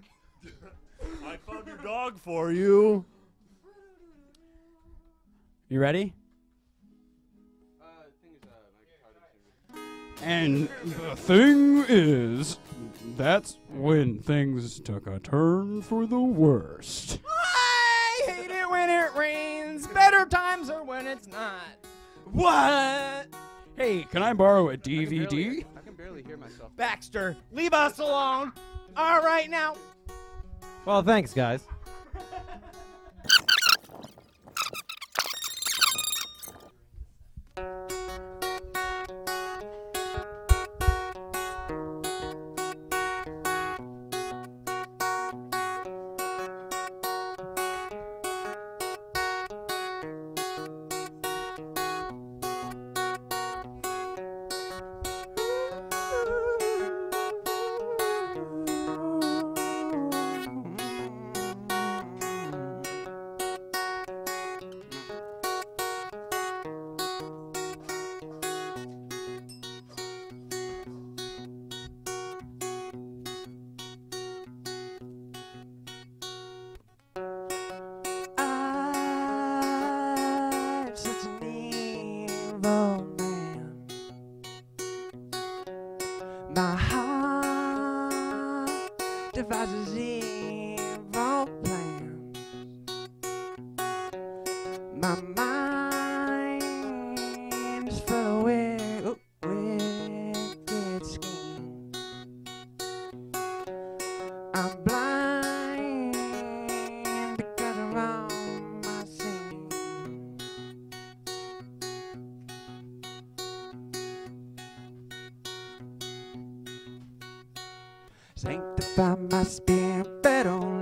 I found your dog for you. You ready? And the thing is, that's when things took a turn for the worst. I hate it when it rains. Better times are when it's not. What? Hey, can I borrow a DVD? I can barely hear myself. Baxter, leave us alone. All right now. Well, thanks, guys. Sanctify my spirit, but only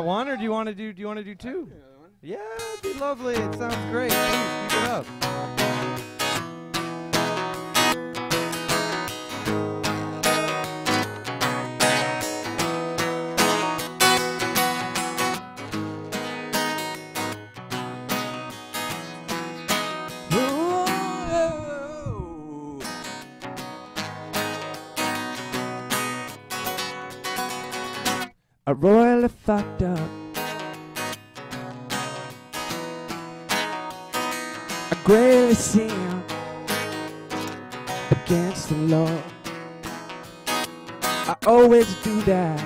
got one, or do you want to do? Do you want to do two? Yeah, it'd be lovely. It sounds great. Keep it up. fucked up. I greatly sin against the law. I always do that.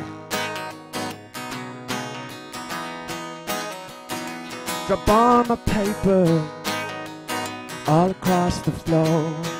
Drop all my paper all across the floor.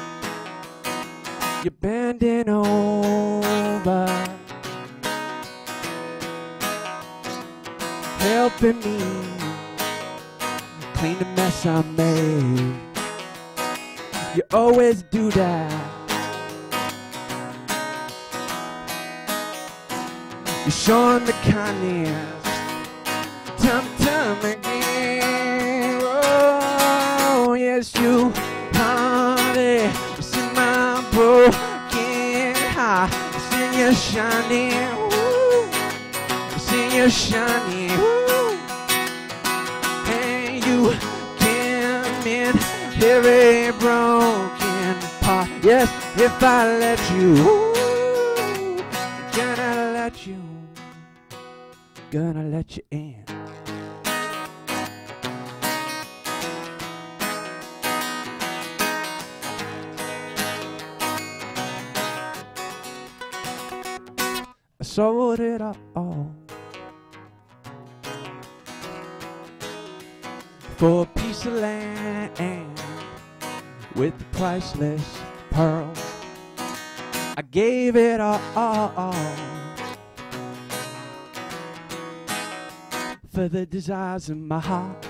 desires in my heart.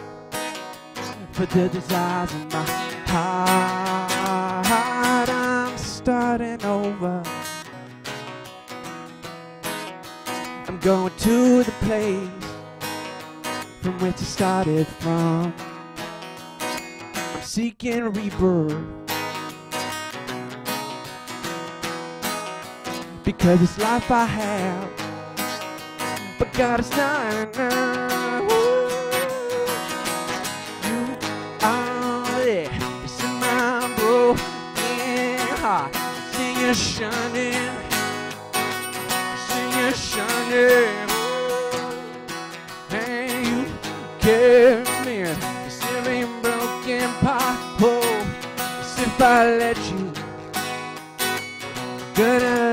for the desires in my heart. I'm starting over. I'm going to the place from which I started from. I'm seeking rebirth. because it's life I have. But God, it's not enough. shining. See you shining. And you care me. It's every broken pothole. It's if I let you. Gonna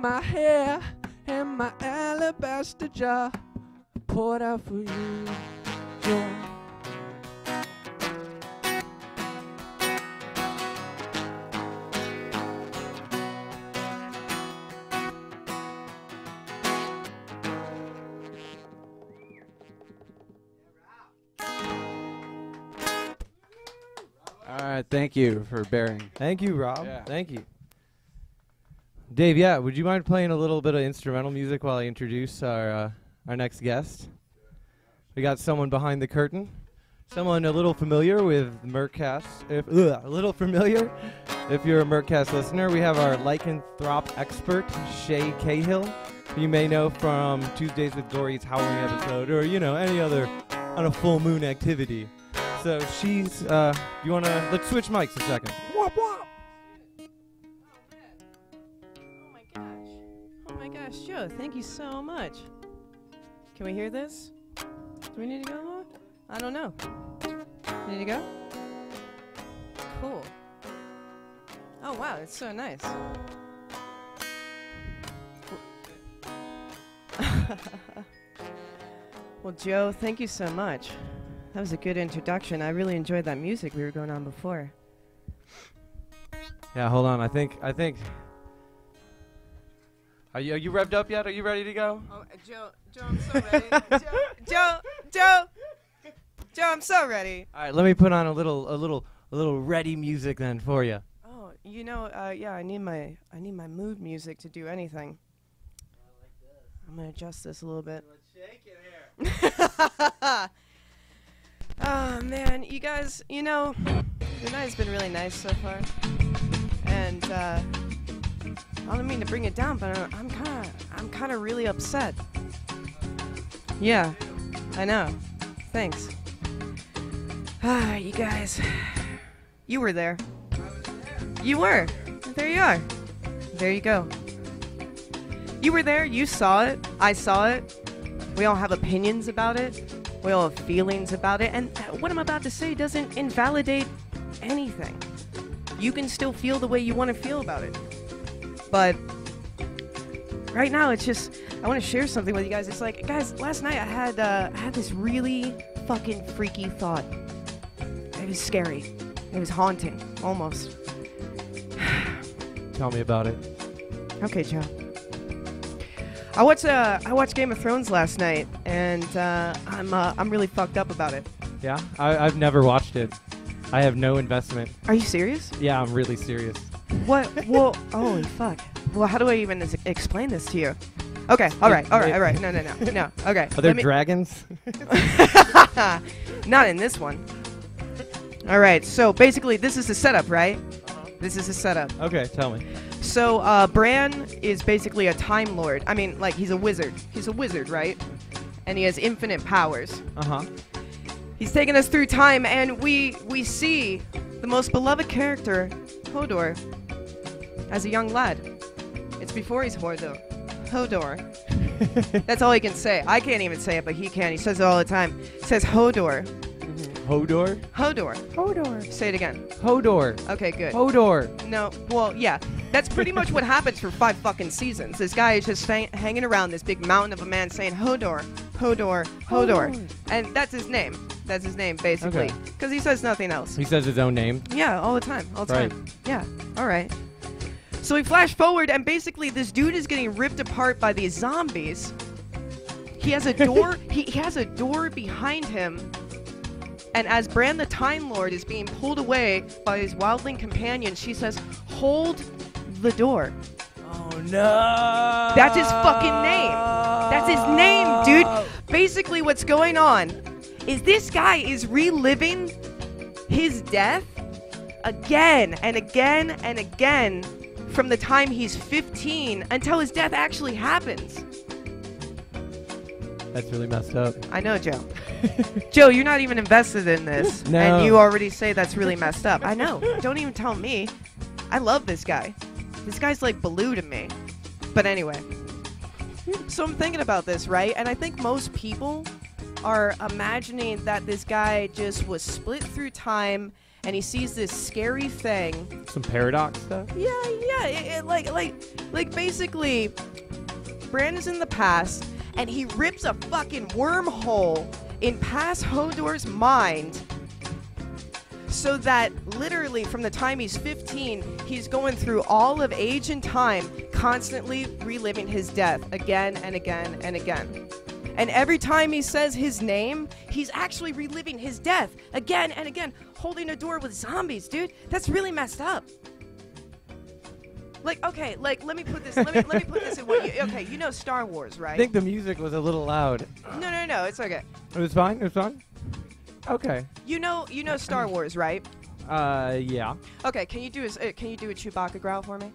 my hair and my alabaster jar poured out for you, All right, thank you for bearing. Thank you, Rob. Yeah. Thank you. Dave, yeah, would you mind playing a little bit of instrumental music while I introduce our uh, our next guest? We got someone behind the curtain, someone a little familiar with Mercast. If ugh, a little familiar, if you're a Mercast listener, we have our lycanthrop expert Shay Cahill, you may know from Tuesdays with Dory's Howling episode, or you know any other on a full moon activity. So she's. Uh, you wanna? Let's switch mics a second. Wop wop. Joe, thank you so much. Can we hear this? Do we need to go? I don't know. Need to go? Cool. Oh wow, it's so nice. well, Joe, thank you so much. That was a good introduction. I really enjoyed that music we were going on before. Yeah, hold on. I think. I think. Are you, are you revved up yet? Are you ready to go? Oh, Joe, Joe, I'm so ready. Joe, Joe, Joe, Joe, I'm so ready. All right, let me put on a little, a little, a little ready music then for you. Oh, you know, uh, yeah, I need my, I need my mood music to do anything. I'm gonna adjust this a little bit. Let's shake hair. Oh man, you guys, you know, the night's been really nice so far, and uh, I don't mean to bring it down, but I'm kind of, I'm kind of really upset. Yeah, I know. Thanks. Ah, you guys, you were there. You were. There you are. There you go. You were there. You saw it. I saw it. We all have opinions about it. We all have feelings about it. And what I'm about to say doesn't invalidate anything. You can still feel the way you want to feel about it. But right now, it's just I want to share something with you guys. It's like, guys, last night I had uh, I had this really fucking freaky thought. It was scary. It was haunting, almost. Tell me about it. Okay, Joe. I watched uh, I watched Game of Thrones last night, and uh, I'm uh, I'm really fucked up about it. Yeah, I, I've never watched it. I have no investment. Are you serious? Yeah, I'm really serious. What? Well, holy fuck. Well, how do I even ex- explain this to you? Okay, all right, all right, all right. No, no, no, no. Okay. Are there let me- dragons? Not in this one. All right. So basically, this is the setup, right? This is the setup. okay, tell me. So uh, Bran is basically a Time Lord. I mean, like he's a wizard. He's a wizard, right? And he has infinite powers. Uh huh. He's taken us through time, and we we see the most beloved character, Hodor, as a young lad. It's before he's Hodor. Hodor. That's all he can say. I can't even say it, but he can. He says it all the time. He says Hodor. Hodor. Hodor. Hodor. Say it again. Hodor. Okay, good. Hodor. No, well, yeah. That's pretty much what happens for five fucking seasons. This guy is just hang- hanging around this big mountain of a man saying Hodor, Hodor, Hodor. And that's his name. That's his name, basically. Okay. Because he says nothing else. He says his own name. Yeah, all the time. All the Right. time. Yeah, all right. So we flash forward, and basically, this dude is getting ripped apart by these zombies. He has a door. he, he has a door behind him. And as Bran the Time Lord is being pulled away by his wildling companion, she says, "Hold the door." Oh no! That's his fucking name. That's his name, dude. Basically, what's going on is this guy is reliving his death again and again and again from the time he's 15 until his death actually happens. That's really messed up. I know, Joe. Joe, you're not even invested in this. No. And you already say that's really messed up. I know. Don't even tell me. I love this guy. This guy's like Baloo to me. But anyway. So I'm thinking about this, right? And I think most people are imagining that this guy just was split through time and he sees this scary thing Some paradox stuff. yeah, yeah. It, it, like, like, like, basically, Bran is in the past, and he rips a fucking wormhole in past Hodor's mind, so that literally from the time he's 15, he's going through all of age and time, constantly reliving his death again and again and again. And every time he says his name, he's actually reliving his death again and again, holding a door with zombies, dude. That's really messed up. Like, okay, like let me put this. Let me let me put this in what you. Okay, you know Star Wars, right? I think the music was a little loud. no, no, no, it's okay. It was fine. It was fine. Okay. You know, you know Star Wars, right? Uh, yeah. Okay, can you do a, uh, can you do a Chewbacca growl for me?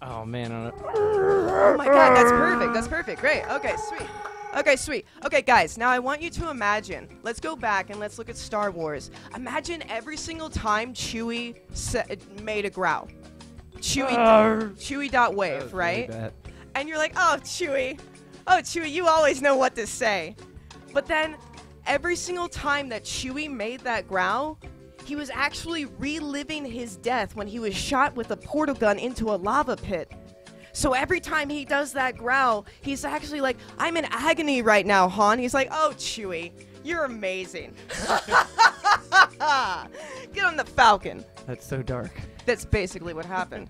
Oh man. Oh my god, that's perfect. That's perfect. Great. Okay, sweet. Okay, sweet. Okay, guys, now I want you to imagine. Let's go back and let's look at Star Wars. Imagine every single time Chewie made a growl. Chewie, Arr. Chewie dot wave, was really right? And you're like, oh, Chewie, oh, Chewie, you always know what to say. But then, every single time that Chewie made that growl, he was actually reliving his death when he was shot with a portal gun into a lava pit. So every time he does that growl, he's actually like, I'm in agony right now, Han. He's like, oh, Chewie, you're amazing. Get on the Falcon. That's so dark. That's basically what happened.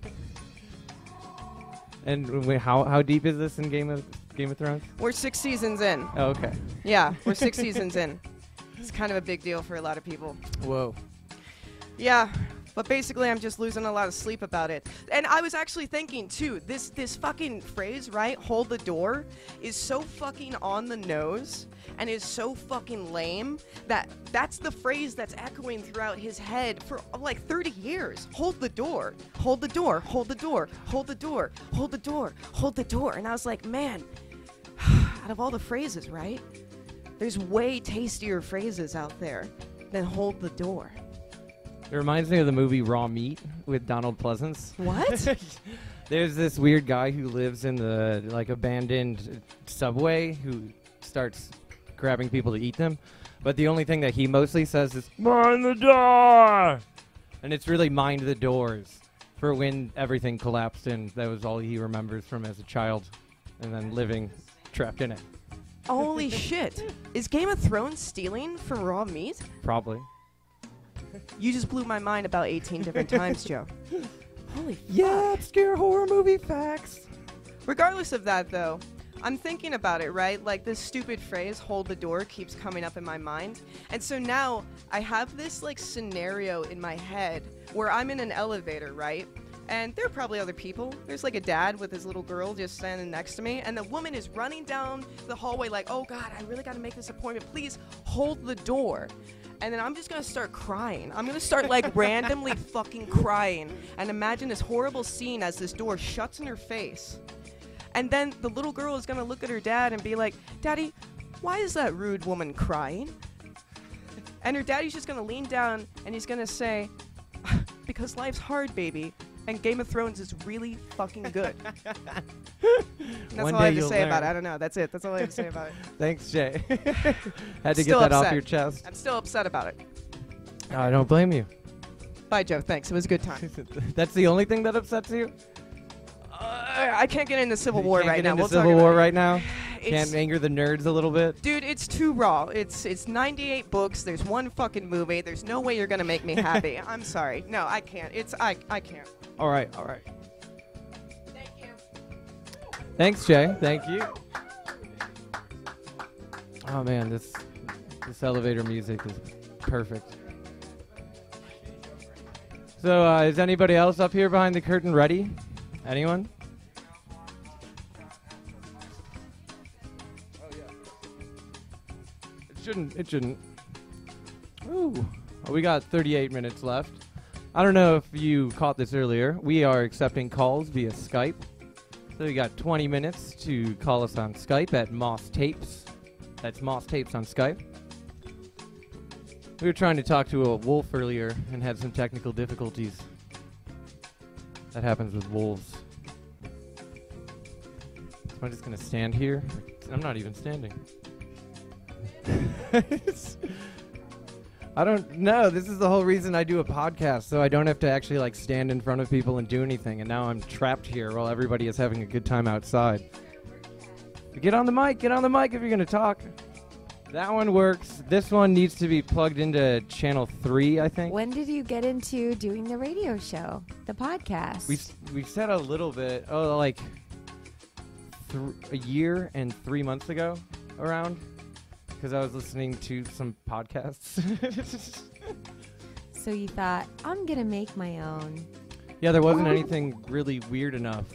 And wait, how how deep is this in Game of Game of Thrones? We're six seasons in. Oh, okay. Yeah, we're six seasons in. It's kind of a big deal for a lot of people. Whoa. Yeah, but basically, I'm just losing a lot of sleep about it. And I was actually thinking too. This this fucking phrase, right? Hold the door, is so fucking on the nose and is so fucking lame that that's the phrase that's echoing throughout his head for like 30 years. Hold the door, hold the door, hold the door, hold the door, hold the door, hold the door. And I was like, man, out of all the phrases, right? There's way tastier phrases out there than hold the door. It reminds me of the movie Raw Meat with Donald Pleasence. What? There's this weird guy who lives in the like abandoned subway who starts grabbing people to eat them, but the only thing that he mostly says is "Mind the door," and it's really "mind the doors" for when everything collapsed and that was all he remembers from as a child, and then living trapped in it. Holy shit. Is Game of Thrones stealing from raw meat? Probably. You just blew my mind about 18 different times, Joe. Holy Yeah, obscure horror movie facts. Regardless of that, though, I'm thinking about it, right? Like this stupid phrase, hold the door, keeps coming up in my mind. And so now I have this like scenario in my head where I'm in an elevator, right? And there are probably other people. There's like a dad with his little girl just standing next to me, and the woman is running down the hallway, like, oh God, I really gotta make this appointment. Please hold the door. And then I'm just gonna start crying. I'm gonna start like randomly fucking crying and imagine this horrible scene as this door shuts in her face. And then the little girl is gonna look at her dad and be like, Daddy, why is that rude woman crying? And her daddy's just gonna lean down and he's gonna say, Because life's hard, baby. And Game of Thrones is really fucking good. That's One all I have to say about it. I don't know. That's it. That's all I have to say about it. Thanks, Jay. Had to get that off your chest. I'm still upset about it. I don't blame you. Bye, Joe. Thanks. It was a good time. That's the only thing that upsets you. Uh, I can't get into Civil You War right now. We'll Civil War right now. Can't anger the nerds a little bit. Dude, it's too raw. It's it's 98 books. There's one fucking movie. There's no way you're gonna make me happy. I'm sorry. No, I can't. It's I I can't. All right, all right. Thank you. Thanks, Jay. Thank you. Oh man, this this elevator music is perfect. So, uh, is anybody else up here behind the curtain ready? Anyone? It shouldn't. It shouldn't. Ooh, well, we got 38 minutes left. I don't know if you caught this earlier. We are accepting calls via Skype. So you got 20 minutes to call us on Skype at Moss Tapes. That's Moss Tapes on Skype. We were trying to talk to a wolf earlier and had some technical difficulties. That happens with wolves. So I'm just gonna stand here. I'm not even standing. I don't know. This is the whole reason I do a podcast, so I don't have to actually like stand in front of people and do anything. And now I'm trapped here while everybody is having a good time outside. Get on the mic. Get on the mic if you're gonna talk. That one works. This one needs to be plugged into channel three, I think. When did you get into doing the radio show, the podcast? We we said a little bit. Oh, like th- a year and three months ago, around, because I was listening to some podcasts. so you thought, I'm going to make my own. yeah, there wasn't anything really weird enough.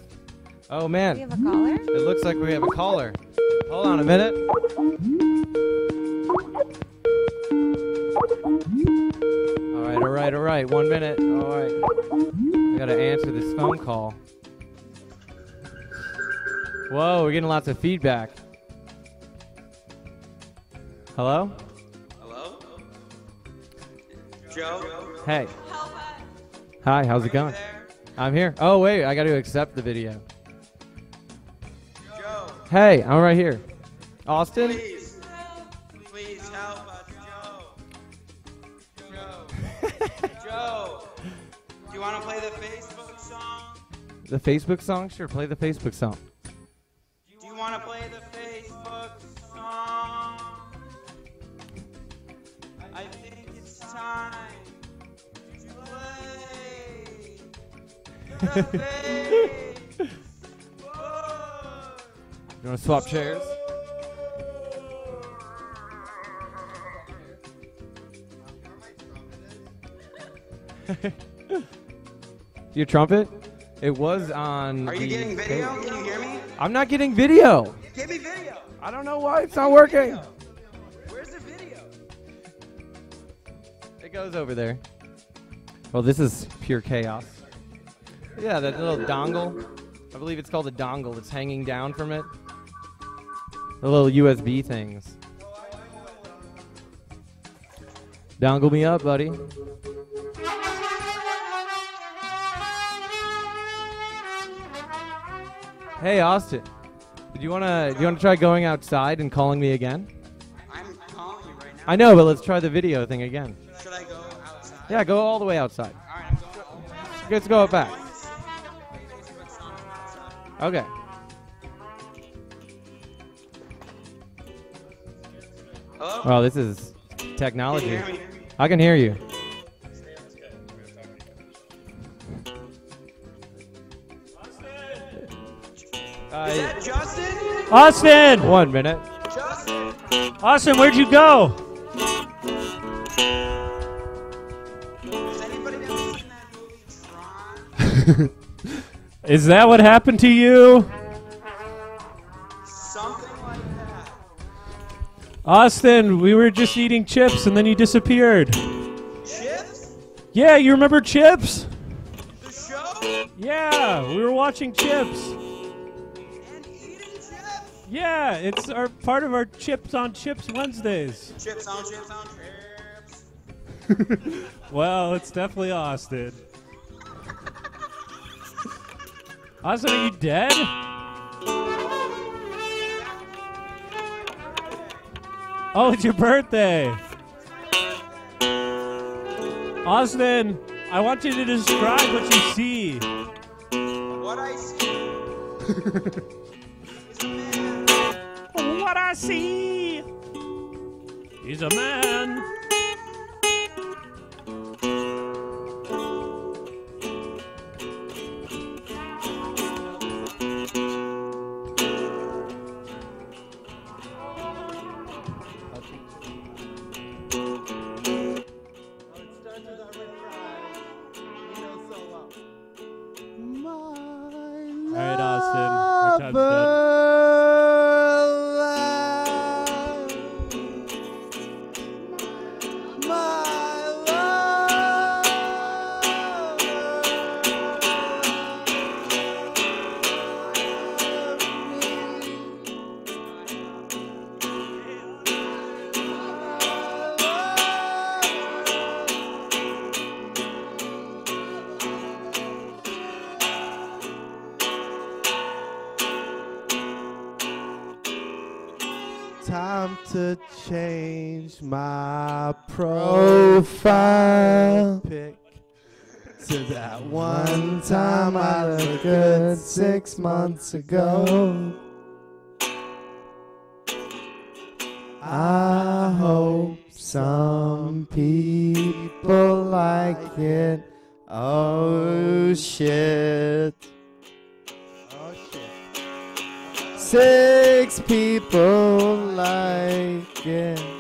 Oh man, We have a caller? it looks like we have a caller. Hold on a minute. All right, all right, all right. One minute. All right. I gotta answer this phone call. Whoa, we're getting lots of feedback. Hello? Hello? Joe? Hey. Hi, how's it going? I'm here. Oh, wait, I gotta accept the video. Joe? Hey, I'm right here. Austin? Please. Please help us, Joe. Joe. Joe. Do you want to play the Facebook song? The Facebook song? Sure, play the Facebook song. Do you want to play the time play. You wanna swap chairs? Your trumpet? It was on. Are you getting video? tape. Can you hear me? I'm not getting video. Give me video. I don't know why it's not working. Where's goes over there. Well, this is pure chaos. Yeah, that little dongle. I believe it's called a dongle. It's hanging down from it. The little USB things. Dongle me up, buddy. Hey, Austin. Do you wanna do you wanna try going outside and calling me again? I'm calling you right now. I know, but let's try the video thing again. Yeah, go all the way outside. All right, I'm going. Let's go back. Okay. Hello? Well, this is technology. Can you hear me? I can hear you. Uh, Is that Justin? Austin! One minute. Justin? Austin, where'd you go? Is that what happened to you? Something like that. Austin, we were just eating chips and then you disappeared. Chips? Yeah, you remember chips? The show? Yeah, we were watching chips. And eating chips? Yeah, it's our part of our Chips on Chips Wednesdays. Chips on chips on chips. Well, it's definitely Austin. Austin, are you dead? Oh, it's your birthday. Austin, I want you to describe what you see. What I see is a man. What I see is a man. Profile pic to that one time I looked good six months ago. I hope some people like it. Oh shit. Oh shit. Six people like it.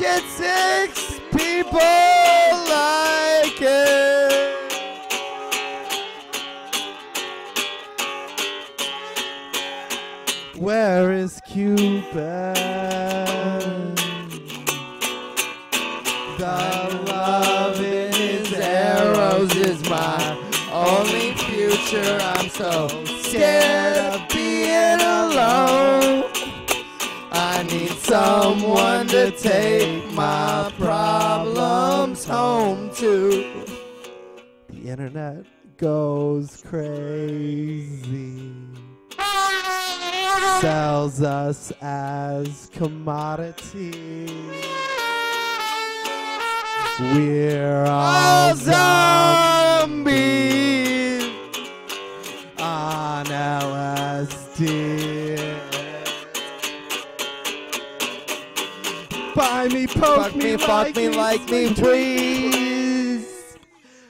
shit six people like it. Where is Cupid? The love in his arrows is my only future. I'm so scared of being alone. Need someone to take my problems home to. The internet goes crazy. Sells us as commodities. We're all zombies on LSD. Buy me, poke Fuck me, me, fuck me, me, like me, like me, please.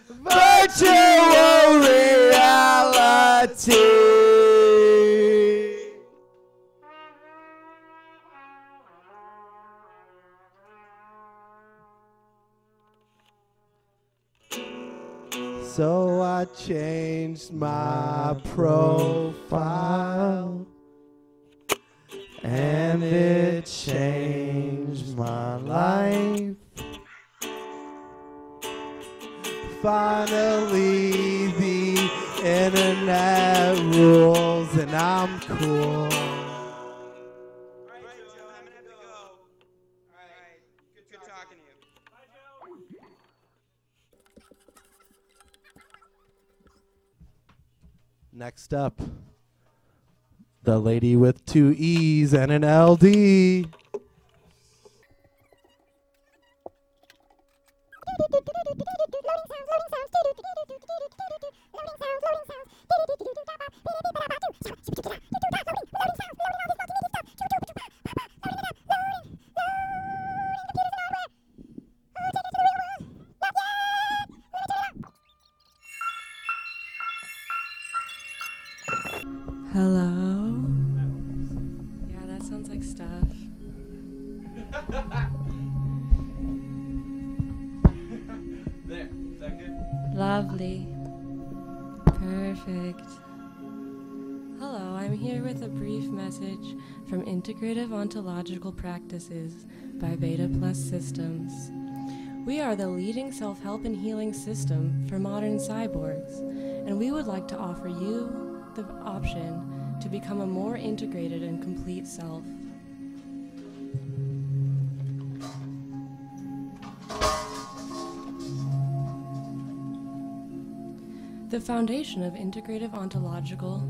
Virtual reality. So I changed my profile and it changed my life. Finally, the internet rules, and I'm cool. Next up, the lady with two E's and an LD. Hello? Yeah, that sounds like stuff. There. Is that good? Lovely. Perfect. Hello, I'm here with a brief message from Integrative Ontological Practices by Beta Plus Systems. We are the leading self help and healing system for modern cyborgs, and we would like to offer you the option to become a more integrated and complete self. The foundation of integrative ontological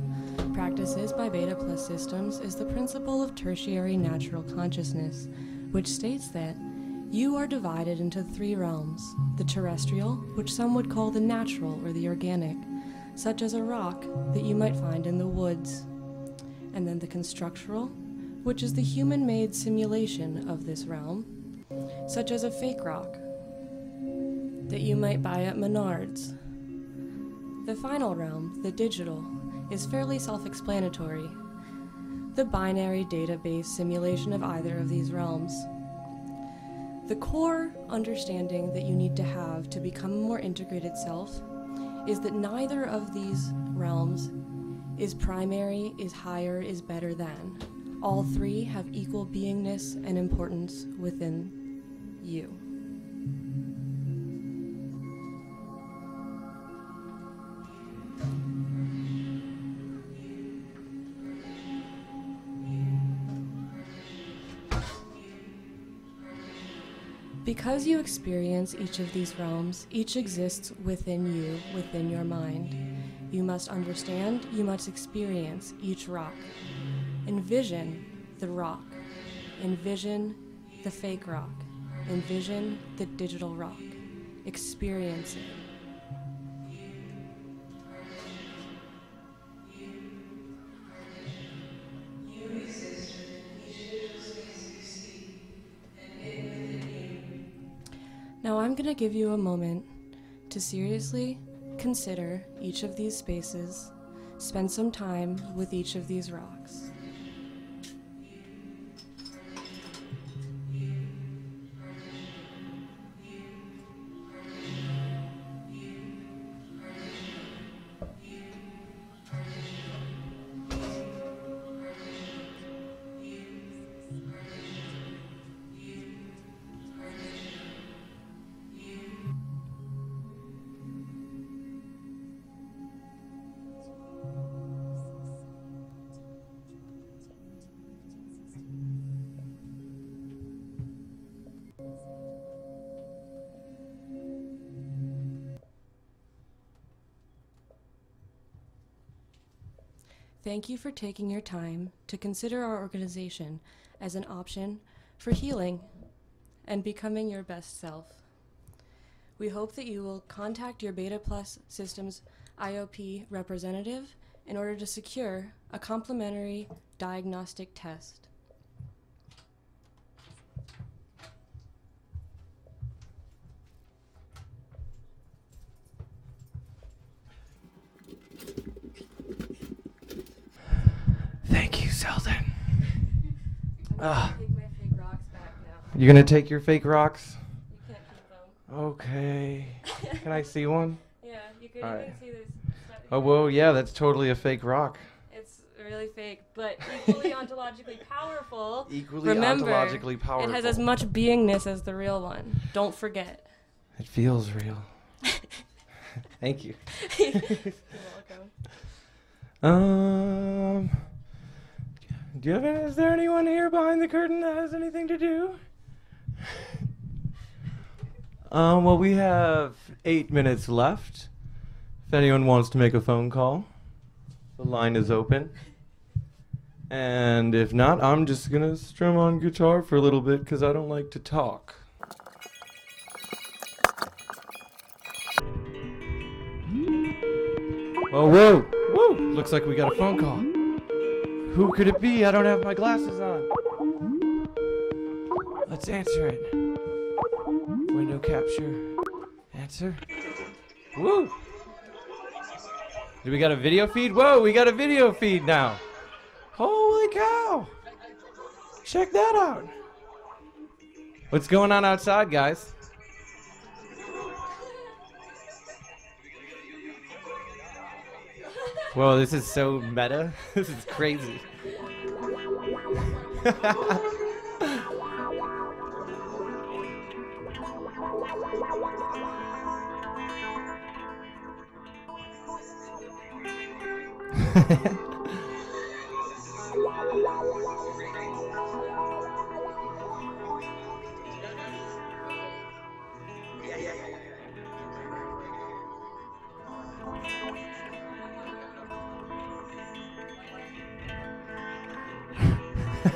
practices by Beta Plus Systems is the principle of tertiary natural consciousness, which states that you are divided into three realms the terrestrial, which some would call the natural or the organic, such as a rock that you might find in the woods, and then the constructural, which is the human made simulation of this realm, such as a fake rock that you might buy at Menards. The final realm, the digital, is fairly self explanatory. The binary database simulation of either of these realms. The core understanding that you need to have to become a more integrated self is that neither of these realms is primary, is higher, is better than. All three have equal beingness and importance within you. Because you experience each of these realms, each exists within you, within your mind. You must understand, you must experience each rock. Envision the rock. Envision the fake rock. Envision the digital rock. Experience it. Now I'm going to give you a moment to seriously consider each of these spaces, spend some time with each of these rocks. Thank you for taking your time to consider our organization as an option for healing and becoming your best self. We hope that you will contact your Beta Plus Systems IOP representative in order to secure a complimentary diagnostic test. Thank you, Selden. Ah. Take my fake rocks back now. You're gonna take your fake rocks? You can't keep them. Okay. Can I see one? Yeah, you can All even right. see this. Oh, whoa, yeah, that's totally a fake rock. It's really fake, but equally ontologically powerful. Equally Remember, ontologically powerful. It has as much beingness as the real one. Don't forget. It feels real. Thank you. You're welcome. Um, do you have? Any, is there anyone here behind the curtain that has anything to do? Um, well, we have eight minutes left. If anyone wants to make a phone call, the line is open. And if not, I'm just gonna strum on guitar for a little bit because I don't like to talk. Oh, whoa, whoa! Looks like we got a phone call. Who could it be? I don't have my glasses on. Let's answer it. Window capture. Answer. Woo! Do we got a video feed? Whoa, we got a video feed now. Holy cow! Check that out. What's going on outside, guys? Whoa, this is so meta. this is crazy. My mic's too hot up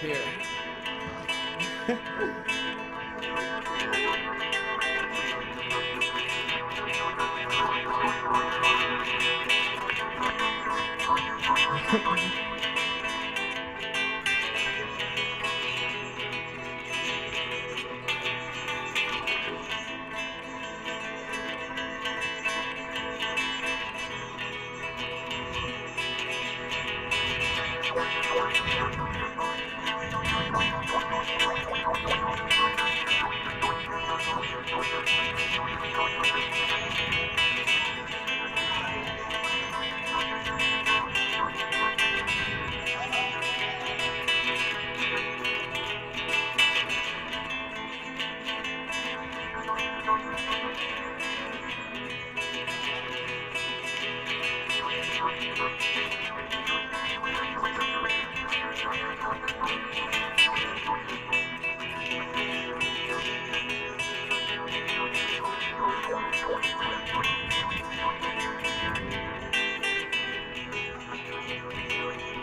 here.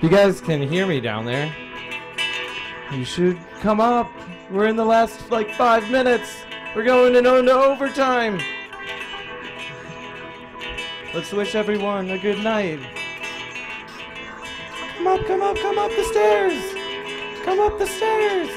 You guys can hear me down there. You should come up. We're in the last like five minutes. We're going into overtime. Let's wish everyone a good night. Come up, come up, come up the stairs. Come up the stairs.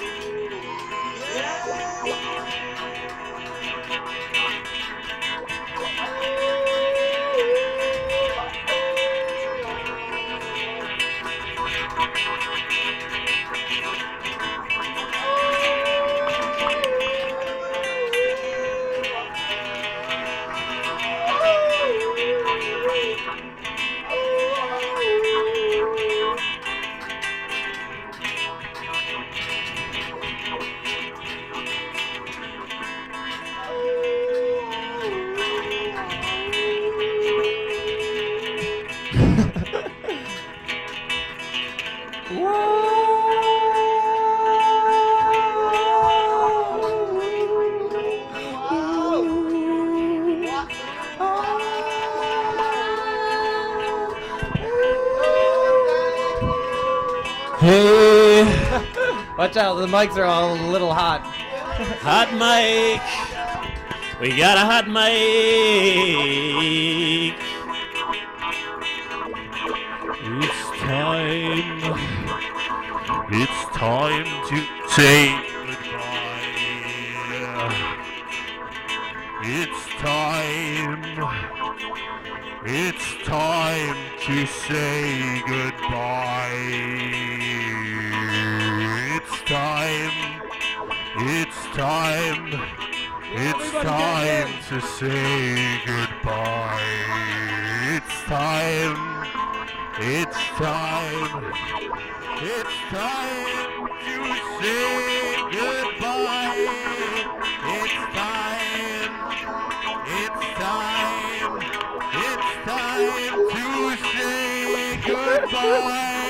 Watch out, the mics are all a little hot. Hot mic. We got a hot mic. It's time. It's time to say goodbye. It's time. It's time to say goodbye. It's time. It's time to say goodbye. It's time. It's time. It's time to say goodbye. It's time. It's time. It's time to say goodbye.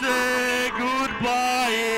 Say goodbye.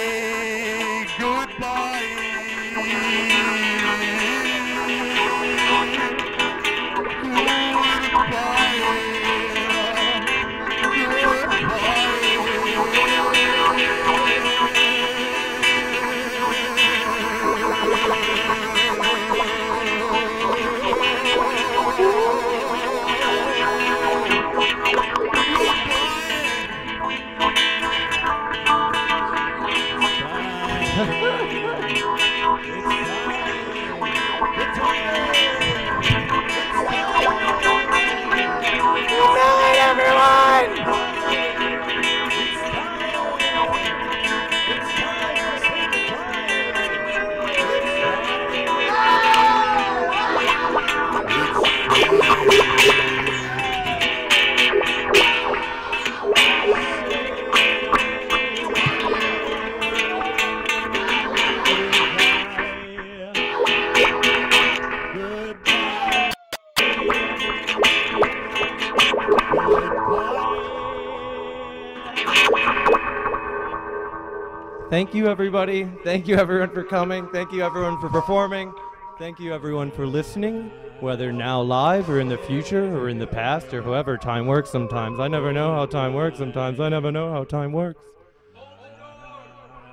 Thank you, everybody. Thank you, everyone, for coming. Thank you, everyone, for performing. Thank you, everyone, for listening, whether now live or in the future or in the past or however time works sometimes. I never know how time works sometimes. I never know how time works.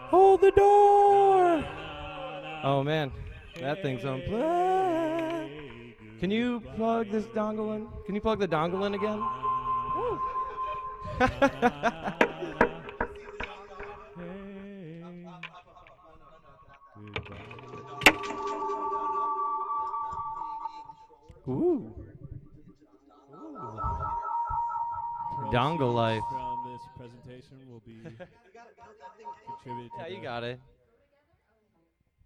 Hold the door! Oh, man. That thing's unplugged. Can you plug this dongle in? Can you plug the dongle in again? Ooh. Dongle life. From this presentation will be contributed. Yeah, to you got it.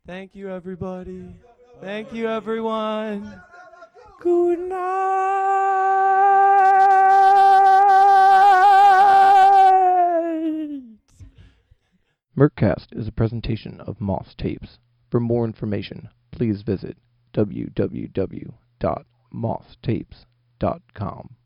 Thank you, everybody. Thank you, everyone. Good night. Mercast is a presentation of Moss Tapes. For more information, please visit www.mosstapes.com.